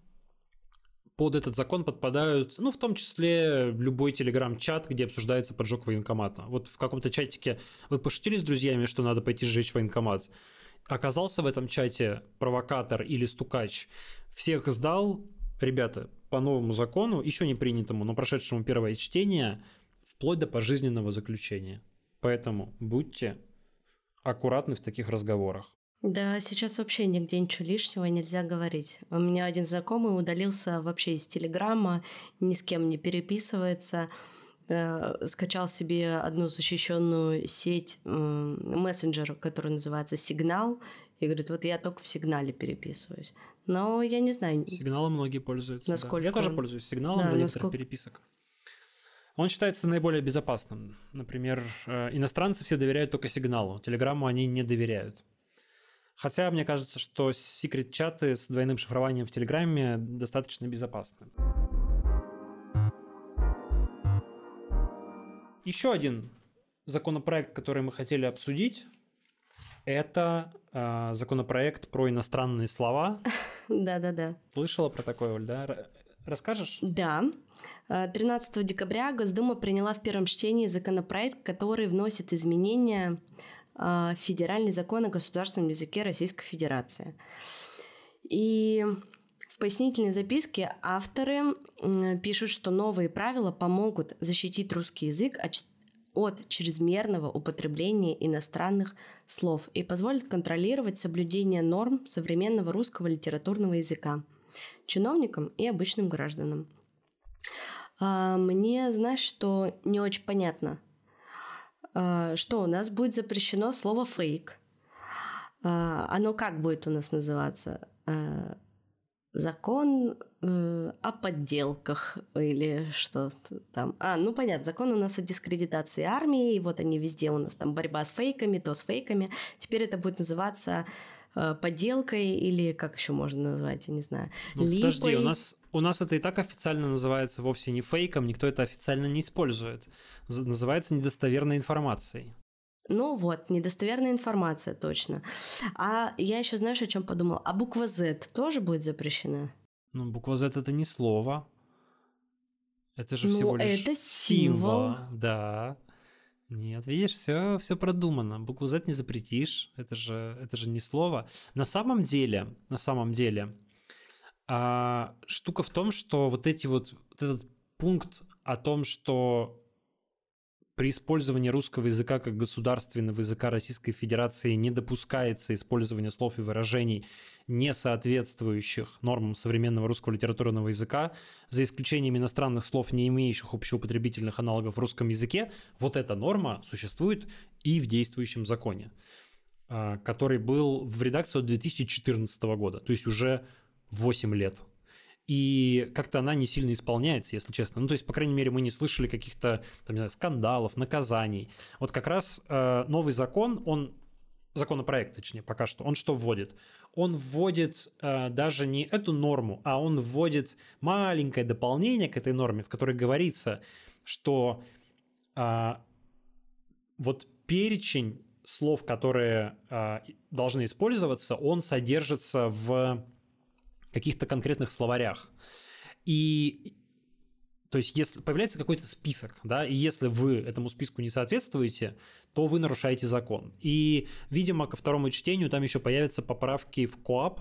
под этот закон подпадают, ну, в том числе любой телеграм-чат, где обсуждается поджог военкомата. Вот в каком-то чатике вы пошутили с друзьями, что надо пойти сжечь военкомат. Оказался в этом чате провокатор или стукач, всех сдал, ребята, по новому закону, еще не принятому, но прошедшему первое чтение, вплоть до пожизненного заключения. Поэтому будьте аккуратны в таких разговорах. Да, сейчас вообще нигде ничего лишнего нельзя говорить. У меня один знакомый удалился вообще из Телеграма, ни с кем не переписывается, э, скачал себе одну защищенную сеть э, мессенджер, который называется Сигнал, и говорит, вот я только в Сигнале переписываюсь. Но я не знаю. Сигналом многие пользуются. Насколько... Да. Я тоже пользуюсь сигналом да, для насколько... переписок. Он считается наиболее безопасным. Например, э, иностранцы все доверяют только сигналу. Телеграмму они не доверяют. Хотя мне кажется, что секрет-чаты с двойным шифрованием в Телеграме достаточно безопасны. Еще один законопроект, который мы хотели обсудить, это э, законопроект про иностранные слова. Да-да-да. Слышала про такое, Оль, да? Расскажешь? Да. 13 декабря Госдума приняла в первом чтении законопроект, который вносит изменения а, федеральный закон о государственном языке Российской Федерации. И в пояснительной записке авторы пишут, что новые правила помогут защитить русский язык от чрезмерного употребления иностранных слов и позволят контролировать соблюдение норм современного русского литературного языка чиновникам и обычным гражданам. А, мне, знаешь, что не очень понятно – а, что у нас будет запрещено слово фейк. А, оно как будет у нас называться? А, закон э, о подделках или что-то там. А, ну понятно, закон у нас о дискредитации армии, и вот они везде у нас там борьба с фейками, то с фейками. Теперь это будет называться э, подделкой или как еще можно назвать, я не знаю. Ну, липой. подожди, у нас у нас это и так официально называется вовсе не фейком, никто это официально не использует. Называется недостоверной информацией. Ну вот, недостоверная информация, точно. А я еще, знаешь, о чем подумала? А буква Z тоже будет запрещена? Ну, буква Z это не слово. Это же ну, всего лишь это символ. символ. Да. Нет, видишь, все, все продумано. Букву Z не запретишь. Это же, это же не слово. На самом деле, на самом деле, а, штука в том, что вот эти вот, вот этот пункт о том, что при использовании русского языка как государственного языка Российской Федерации не допускается использование слов и выражений, не соответствующих нормам современного русского литературного языка, за исключением иностранных слов, не имеющих общеупотребительных аналогов в русском языке, вот эта норма существует и в действующем законе, а, который был в редакции от 2014 года, то есть уже 8 лет и как-то она не сильно исполняется, если честно. Ну, то есть, по крайней мере, мы не слышали каких-то, там, не знаю, скандалов, наказаний. Вот как раз э, новый закон, он законопроект, точнее, пока что, он что вводит? Он вводит э, даже не эту норму, а он вводит маленькое дополнение к этой норме, в которой говорится, что э, вот перечень слов, которые э, должны использоваться, он содержится в каких-то конкретных словарях. И то есть, если появляется какой-то список, да, и если вы этому списку не соответствуете, то вы нарушаете закон. И, видимо, ко второму чтению там еще появятся поправки в КОАП,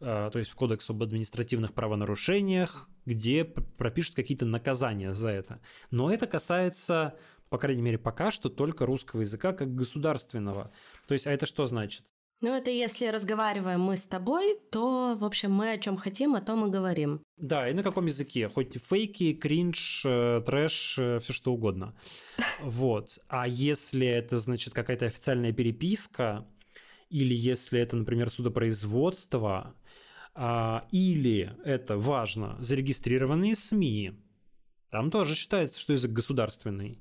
э, то есть в Кодекс об административных правонарушениях, где пропишут какие-то наказания за это. Но это касается, по крайней мере, пока что только русского языка как государственного. То есть, а это что значит? Ну, это если разговариваем мы с тобой, то, в общем, мы о чем хотим, о том и говорим. Да, и на каком языке? Хоть фейки, кринж, э, трэш, э, все что угодно. Вот. А если это, значит, какая-то официальная переписка, или если это, например, судопроизводство, а, или это важно, зарегистрированные СМИ, там тоже считается, что язык государственный.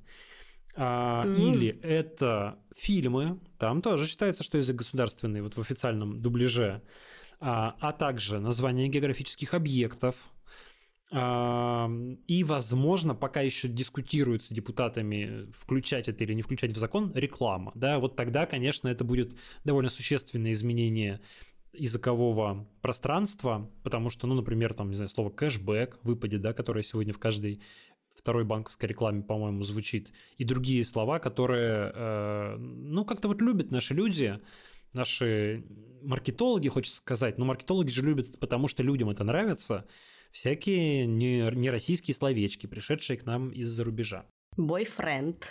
А, mm. Или это фильмы, там тоже считается, что язык государственный, вот в официальном дубляже, а, а также название географических объектов. А, и, возможно, пока еще дискутируется депутатами, включать это или не включать в закон, реклама. Да, вот тогда, конечно, это будет довольно существенное изменение языкового пространства, потому что, ну, например, там, не знаю, слово кэшбэк выпадет, да, которое сегодня в каждой второй банковской рекламе, по-моему, звучит, и другие слова, которые, э, ну, как-то вот любят наши люди, наши маркетологи, хочется сказать, но маркетологи же любят, потому что людям это нравится, всякие нероссийские словечки, пришедшие к нам из-за рубежа. Бойфренд.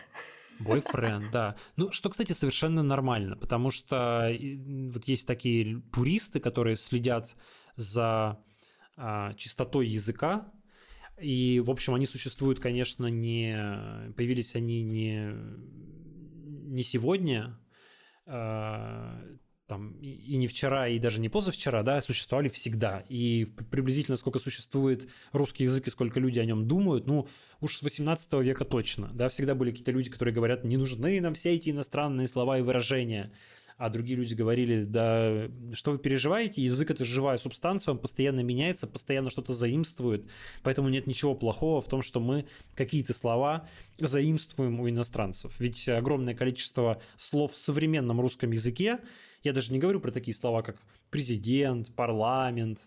Бойфренд, да. Ну, что, кстати, совершенно нормально, потому что вот есть такие пуристы, которые следят за а, чистотой языка, и, в общем, они существуют, конечно, не... Появились они не, не сегодня, а, там, и не вчера, и даже не позавчера, да, существовали всегда. И приблизительно сколько существует русский язык и сколько люди о нем думают, ну, уж с 18 века точно, да, всегда были какие-то люди, которые говорят, не нужны нам все эти иностранные слова и выражения а другие люди говорили, да, что вы переживаете, язык это живая субстанция, он постоянно меняется, постоянно что-то заимствует, поэтому нет ничего плохого в том, что мы какие-то слова заимствуем у иностранцев. Ведь огромное количество слов в современном русском языке, я даже не говорю про такие слова, как президент, парламент,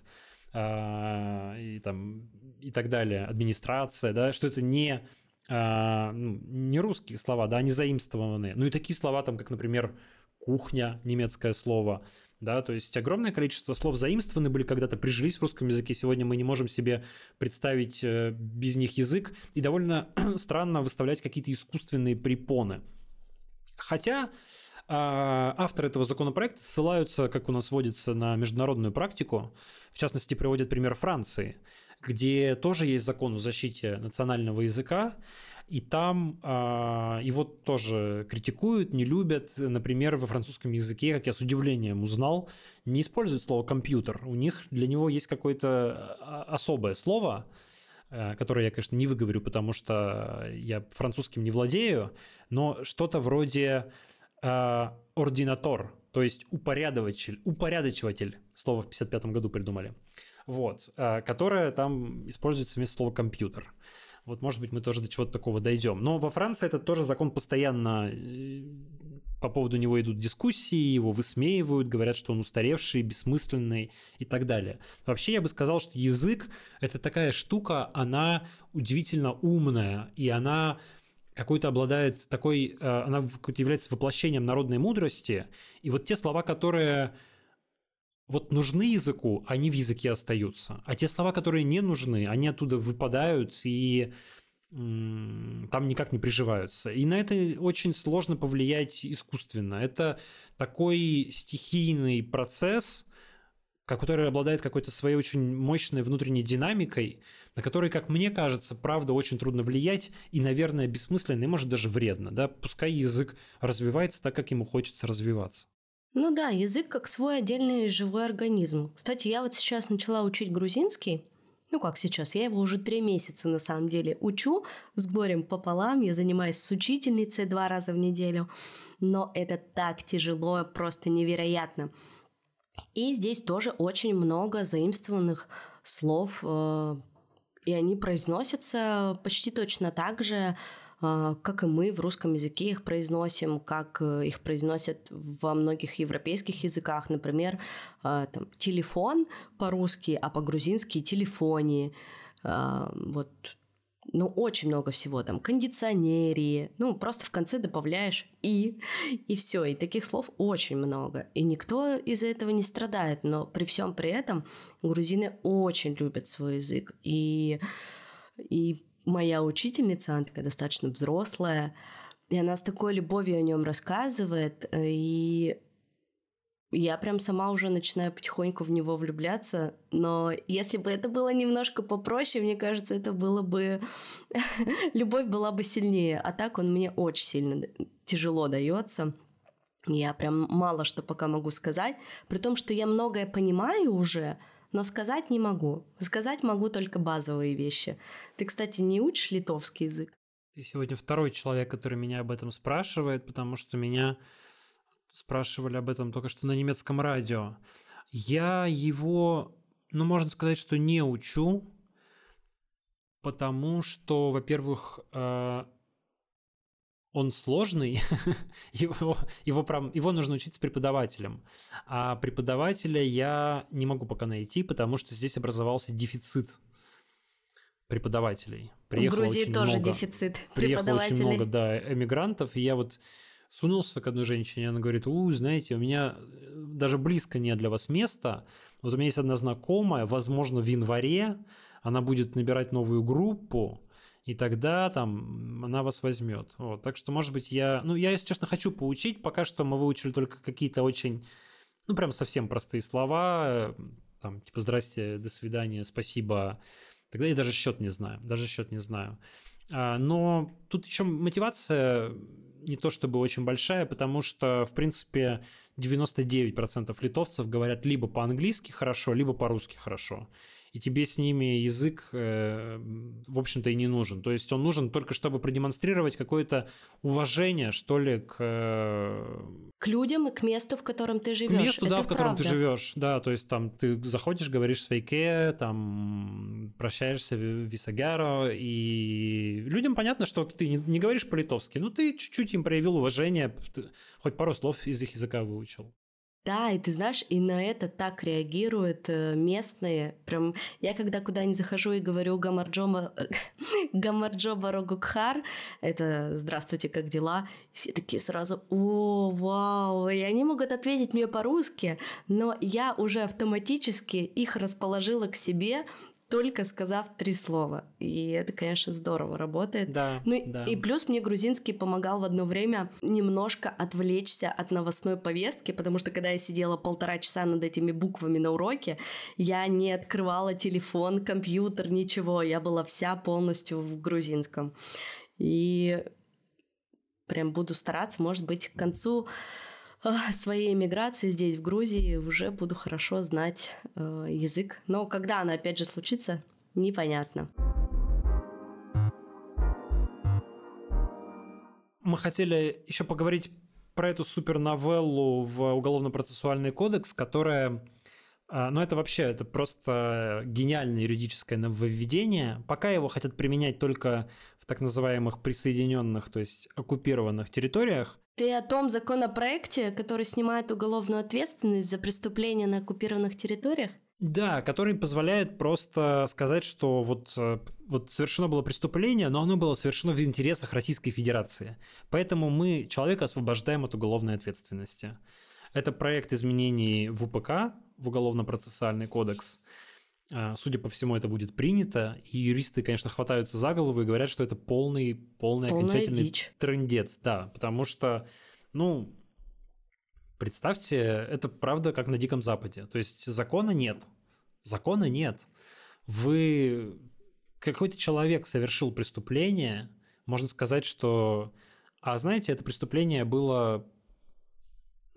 а, и, там, и так далее, администрация, да, что это не, а, ну, не русские слова, да, они заимствованные. Ну и такие слова, там, как, например, кухня, немецкое слово, да, то есть огромное количество слов заимствованы были когда-то, прижились в русском языке, сегодня мы не можем себе представить э, без них язык, и довольно странно выставлять какие-то искусственные препоны. Хотя а, авторы этого законопроекта ссылаются, как у нас водится, на международную практику, в частности, приводят пример Франции, где тоже есть закон о защите национального языка, и там э, его тоже критикуют, не любят. Например, во французском языке, как я с удивлением узнал, не используют слово компьютер. У них для него есть какое-то а, особое слово, э, которое я, конечно, не выговорю, потому что я французским не владею, но что-то вроде э, ординатор, то есть упорядочиватель, упорядочиватель, слово в 55 году придумали, вот, э, которое там используется вместо слова компьютер. Вот, может быть, мы тоже до чего-то такого дойдем. Но во Франции этот тоже закон постоянно э, по поводу него идут дискуссии, его высмеивают, говорят, что он устаревший, бессмысленный и так далее. Вообще, я бы сказал, что язык — это такая штука, она удивительно умная, и она какой-то обладает такой, э, она является воплощением народной мудрости, и вот те слова, которые вот нужны языку, они в языке остаются. А те слова, которые не нужны, они оттуда выпадают и там никак не приживаются. И на это очень сложно повлиять искусственно. Это такой стихийный процесс, который обладает какой-то своей очень мощной внутренней динамикой, на который, как мне кажется, правда очень трудно влиять и, наверное, бессмысленно и, может, даже вредно. Да? Пускай язык развивается так, как ему хочется развиваться. Ну да, язык как свой отдельный живой организм. Кстати, я вот сейчас начала учить грузинский. Ну как сейчас, я его уже три месяца на самом деле учу с горем пополам. Я занимаюсь с учительницей два раза в неделю. Но это так тяжело, просто невероятно. И здесь тоже очень много заимствованных слов, э, и они произносятся почти точно так же, как и мы в русском языке их произносим, как э, их произносят во многих европейских языках, например, а, там, телефон по-русски, а по-грузински телефони. А, вот ну, очень много всего, там, кондиционерии, ну, просто в конце добавляешь «и», и все, и таких слов очень много, и никто из-за этого не страдает, но при всем при этом грузины очень любят свой язык, и, и моя учительница, она такая достаточно взрослая, и она с такой любовью о нем рассказывает, и я прям сама уже начинаю потихоньку в него влюбляться, но если бы это было немножко попроще, мне кажется, это было бы... Любовь была бы сильнее, а так он мне очень сильно тяжело дается. Я прям мало что пока могу сказать, при том, что я многое понимаю уже, но сказать не могу. Сказать могу только базовые вещи. Ты, кстати, не учишь литовский язык? Ты сегодня второй человек, который меня об этом спрашивает, потому что меня спрашивали об этом только что на немецком радио. Я его, ну, можно сказать, что не учу, потому что, во-первых, э, он сложный, его, его, прям, его нужно учить с преподавателем. А преподавателя я не могу пока найти, потому что здесь образовался дефицит преподавателей. Приехало В Грузии тоже много, дефицит Приехало очень много, да, эмигрантов, и я вот сунулся к одной женщине, она говорит, у, знаете, у меня э, даже близко нет для вас места, вот у меня есть одна знакомая, возможно, в январе она будет набирать новую группу, и тогда там она вас возьмет. Вот. Так что, может быть, я... Ну, я, если честно, хочу поучить. Пока что мы выучили только какие-то очень, ну, прям совсем простые слова. Там, типа, здрасте, до свидания, спасибо. Тогда я даже счет не знаю. Даже счет не знаю. А, но тут еще мотивация не то чтобы очень большая, потому что, в принципе, 99% литовцев говорят либо по-английски хорошо, либо по-русски хорошо и тебе с ними язык, э, в общем-то, и не нужен. То есть он нужен только, чтобы продемонстрировать какое-то уважение, что ли, к... Э, к людям и к месту, в котором ты живешь. К месту, Это да, в котором правда. ты живешь. Да, то есть там ты заходишь, говоришь свейке, там прощаешься в Висагаро, и людям понятно, что ты не, не говоришь по-литовски, но ты чуть-чуть им проявил уважение, хоть пару слов из их языка выучил. Да, и ты знаешь, и на это так реагируют э, местные. Прям я когда куда-нибудь захожу и говорю Гамарджоба, Гамарджоба Рогукхар, это «Здравствуйте, как дела?» Все такие сразу «О, вау!» И они могут ответить мне по-русски, но я уже автоматически их расположила к себе, только сказав три слова. И это, конечно, здорово работает. Да, ну да. и плюс мне грузинский помогал в одно время немножко отвлечься от новостной повестки, потому что когда я сидела полтора часа над этими буквами на уроке, я не открывала телефон, компьютер, ничего. Я была вся полностью в грузинском. И прям буду стараться, может быть, к концу своей эмиграции здесь, в Грузии, уже буду хорошо знать э, язык. Но когда она опять же случится, непонятно. Мы хотели еще поговорить про эту суперновеллу в Уголовно-процессуальный кодекс, которая а, но это вообще, это просто гениальное юридическое нововведение. Пока его хотят применять только в так называемых присоединенных, то есть оккупированных территориях. Ты о том законопроекте, который снимает уголовную ответственность за преступления на оккупированных территориях? Да, который позволяет просто сказать, что вот, э, вот совершено было преступление, но оно было совершено в интересах Российской Федерации. Поэтому мы человека освобождаем от уголовной ответственности. Это проект изменений в УПК, в Уголовно-процессуальный кодекс. А, судя по всему, это будет принято, и юристы, конечно, хватаются за голову и говорят, что это полный, полный Полная окончательный дичь. трендец, да, потому что, ну, представьте, это правда как на Диком Западе, то есть закона нет, закона нет. Вы, какой-то человек совершил преступление, можно сказать, что, а знаете, это преступление было,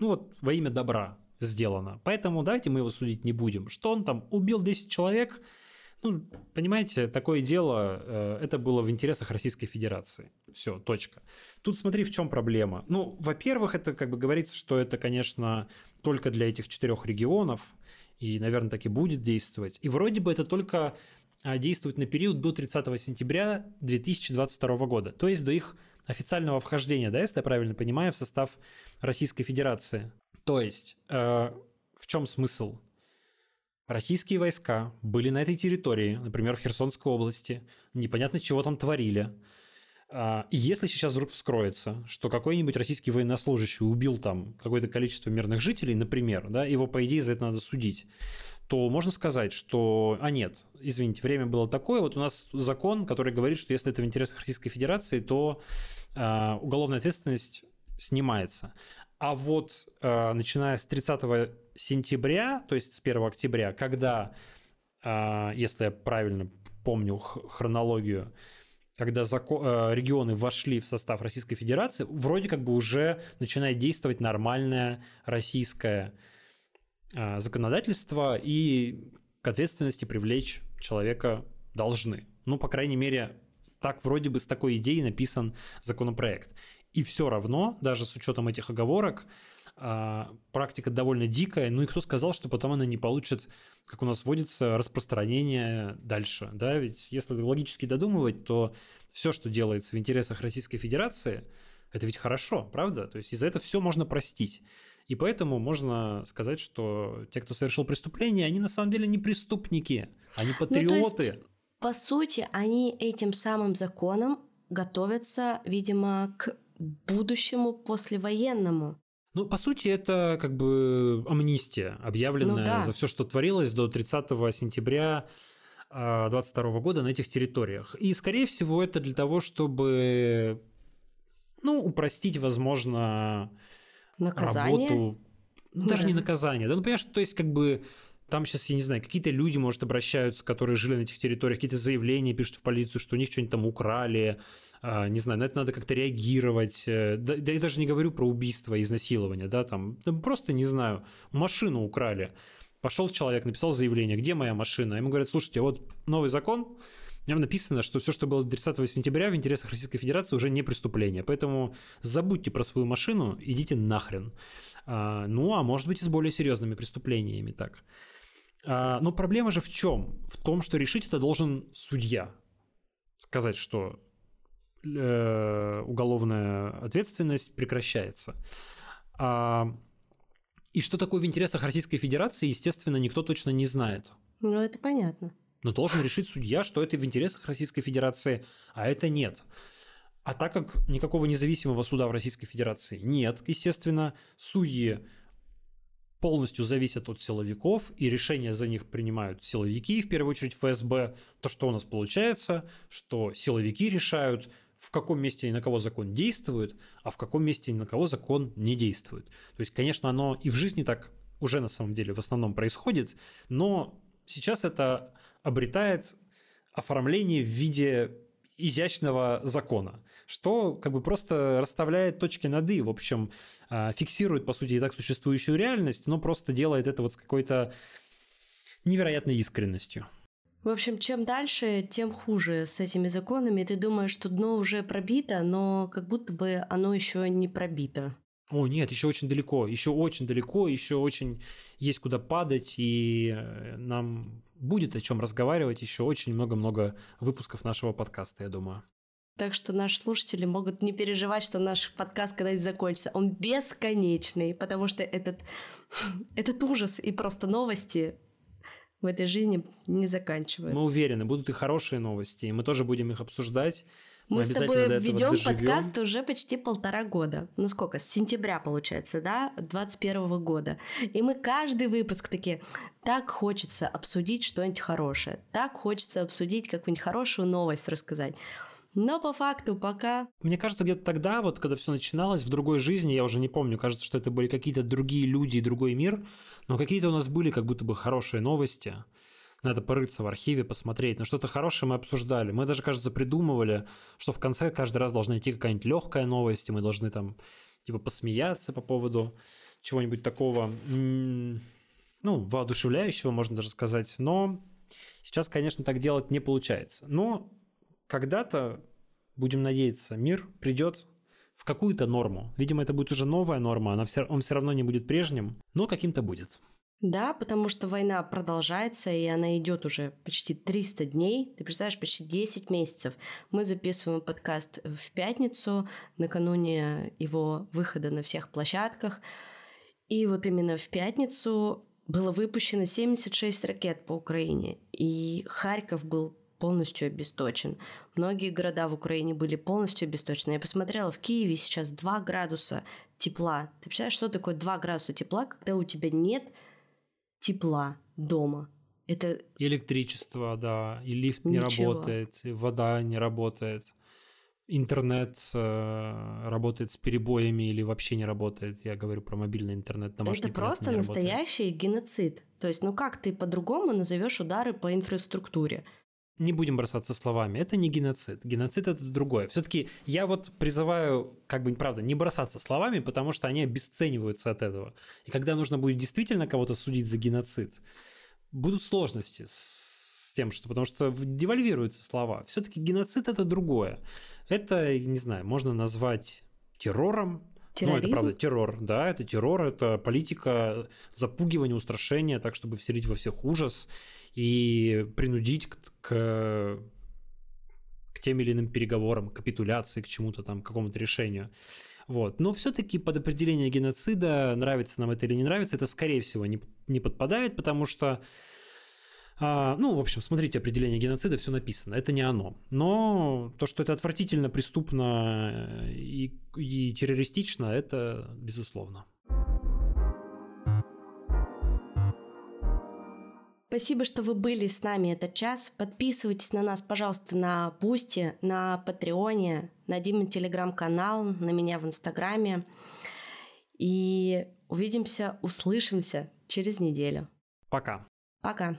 ну вот, во имя добра, сделано. Поэтому давайте мы его судить не будем. Что он там убил 10 человек? Ну, понимаете, такое дело, э, это было в интересах Российской Федерации. Все, точка. Тут смотри, в чем проблема. Ну, во-первых, это как бы говорится, что это, конечно, только для этих четырех регионов, и, наверное, так и будет действовать. И вроде бы это только а, действует на период до 30 сентября 2022 года, то есть до их официального вхождения, да, если я правильно понимаю, в состав Российской Федерации. То есть, э, в чем смысл? Российские войска были на этой территории, например, в Херсонской области, непонятно чего там творили. А, и если сейчас вдруг вскроется, что какой-нибудь российский военнослужащий убил там какое-то количество мирных жителей, например, да, его, по идее, за это надо судить, то можно сказать, что, а нет, извините, время было такое, вот у нас закон, который говорит, что если это в интересах Российской Федерации, то э, уголовная ответственность снимается. А вот э, начиная с 30 сентября, то есть с 1 октября, когда, э, если я правильно помню хронологию, когда закон, э, регионы вошли в состав Российской Федерации, вроде как бы уже начинает действовать нормальное российское э, законодательство, и к ответственности привлечь человека должны. Ну, по крайней мере, так вроде бы с такой идеей написан законопроект. И все равно, даже с учетом этих оговорок, а, практика довольно дикая. Ну и кто сказал, что потом она не получит, как у нас водится, распространение дальше. Да? Ведь если логически додумывать, то все, что делается в интересах Российской Федерации, это ведь хорошо, правда? То есть из-за этого все можно простить. И поэтому можно сказать, что те, кто совершил преступление, они на самом деле не преступники, они патриоты. Ну, то есть, по сути, они этим самым законом готовятся, видимо, к будущему послевоенному. Ну, по сути, это как бы амнистия, объявленная ну, да. за все, что творилось до 30 сентября 2022 а, года на этих территориях. И, скорее всего, это для того, чтобы, ну, упростить, возможно, наказание? работу. Ну, даже не наказание. Да, ну, понимаешь, то есть, как бы там сейчас, я не знаю, какие-то люди, может, обращаются, которые жили на этих территориях, какие-то заявления пишут в полицию, что у них что-нибудь там украли, а, не знаю, на это надо как-то реагировать. Э, да, да я даже не говорю про убийство, изнасилование, да, там, да просто, не знаю, машину украли. Пошел человек, написал заявление, где моя машина? Ему говорят, слушайте, вот новый закон, в нем написано, что все, что было 30 сентября в интересах Российской Федерации, уже не преступление. Поэтому забудьте про свою машину, идите нахрен. А, ну, а может быть и с более серьезными преступлениями так. А, но проблема же в чем? В том, что решить это должен судья. Сказать, что э, уголовная ответственность прекращается. А, и что такое в интересах Российской Федерации, естественно, никто точно не знает. Ну, это понятно. Но должен решить судья, что это в интересах Российской Федерации, а это нет. А так как никакого независимого суда в Российской Федерации нет, естественно, судьи полностью зависят от силовиков, и решения за них принимают силовики, в первую очередь ФСБ, то что у нас получается, что силовики решают, в каком месте и на кого закон действует, а в каком месте и на кого закон не действует. То есть, конечно, оно и в жизни так уже на самом деле в основном происходит, но сейчас это обретает оформление в виде изящного закона, что как бы просто расставляет точки над «и», в общем, а, фиксирует, по сути, и так существующую реальность, но просто делает это вот с какой-то невероятной искренностью. В общем, чем дальше, тем хуже с этими законами. Ты думаешь, что дно уже пробито, но как будто бы оно еще не пробито. О, нет, еще очень далеко, еще очень далеко, еще очень есть куда падать, и э, нам будет о чем разговаривать еще очень много-много выпусков нашего подкаста, я думаю. Так что наши слушатели могут не переживать, что наш подкаст когда-нибудь закончится. Он бесконечный, потому что этот, этот ужас и просто новости в этой жизни не заканчиваются. Мы уверены, будут и хорошие новости, и мы тоже будем их обсуждать. Мы, мы с тобой ведем подкаст уже почти полтора года. Ну сколько? С сентября, получается, да? 21 года. И мы каждый выпуск такие, так хочется обсудить что-нибудь хорошее. Так хочется обсудить какую-нибудь хорошую новость рассказать. Но по факту пока... Мне кажется, где-то тогда, вот когда все начиналось, в другой жизни, я уже не помню, кажется, что это были какие-то другие люди и другой мир, но какие-то у нас были как будто бы хорошие новости. Надо порыться в архиве, посмотреть. Но что-то хорошее мы обсуждали. Мы даже, кажется, придумывали, что в конце каждый раз должна идти какая-нибудь легкая новость, и мы должны там типа посмеяться по поводу чего-нибудь такого, ну, воодушевляющего, можно даже сказать. Но сейчас, конечно, так делать не получается. Но когда-то, будем надеяться, мир придет в какую-то норму. Видимо, это будет уже новая норма, она все, он все равно не будет прежним, но каким-то будет. Да, потому что война продолжается, и она идет уже почти 300 дней. Ты представляешь, почти 10 месяцев. Мы записываем подкаст в пятницу, накануне его выхода на всех площадках. И вот именно в пятницу было выпущено 76 ракет по Украине. И Харьков был полностью обесточен. Многие города в Украине были полностью обесточены. Я посмотрела, в Киеве сейчас 2 градуса тепла. Ты представляешь, что такое 2 градуса тепла, когда у тебя нет тепла дома. Это... Электричество, да, и лифт не Ничего. работает, и вода не работает, интернет э, работает с перебоями или вообще не работает. Я говорю про мобильный интернет, Это просто настоящий работает. геноцид. То есть, ну как ты по-другому назовешь удары по инфраструктуре? Не будем бросаться словами, это не геноцид. Геноцид это другое. Все-таки я вот призываю, как бы, правда, не бросаться словами, потому что они обесцениваются от этого. И когда нужно будет действительно кого-то судить за геноцид, будут сложности с тем, что потому что девальвируются слова. Все-таки геноцид это другое. Это, не знаю, можно назвать террором, Терроризм? Ну, это правда террор, да, это террор, это политика запугивания, устрашения, так, чтобы вселить во всех ужас и принудить к, к, к тем или иным переговорам, капитуляции, к чему-то там, к какому-то решению. Вот. Но все-таки под определение геноцида, нравится нам это или не нравится, это, скорее всего, не, не подпадает, потому что а, ну, в общем, смотрите, определение геноцида, все написано, это не оно. Но то, что это отвратительно, преступно и, и террористично, это безусловно. Спасибо, что вы были с нами этот час. Подписывайтесь на нас, пожалуйста, на Бусти, на Патреоне, на Диме Телеграм-канал, на меня в Инстаграме. И увидимся, услышимся через неделю. Пока. Пока.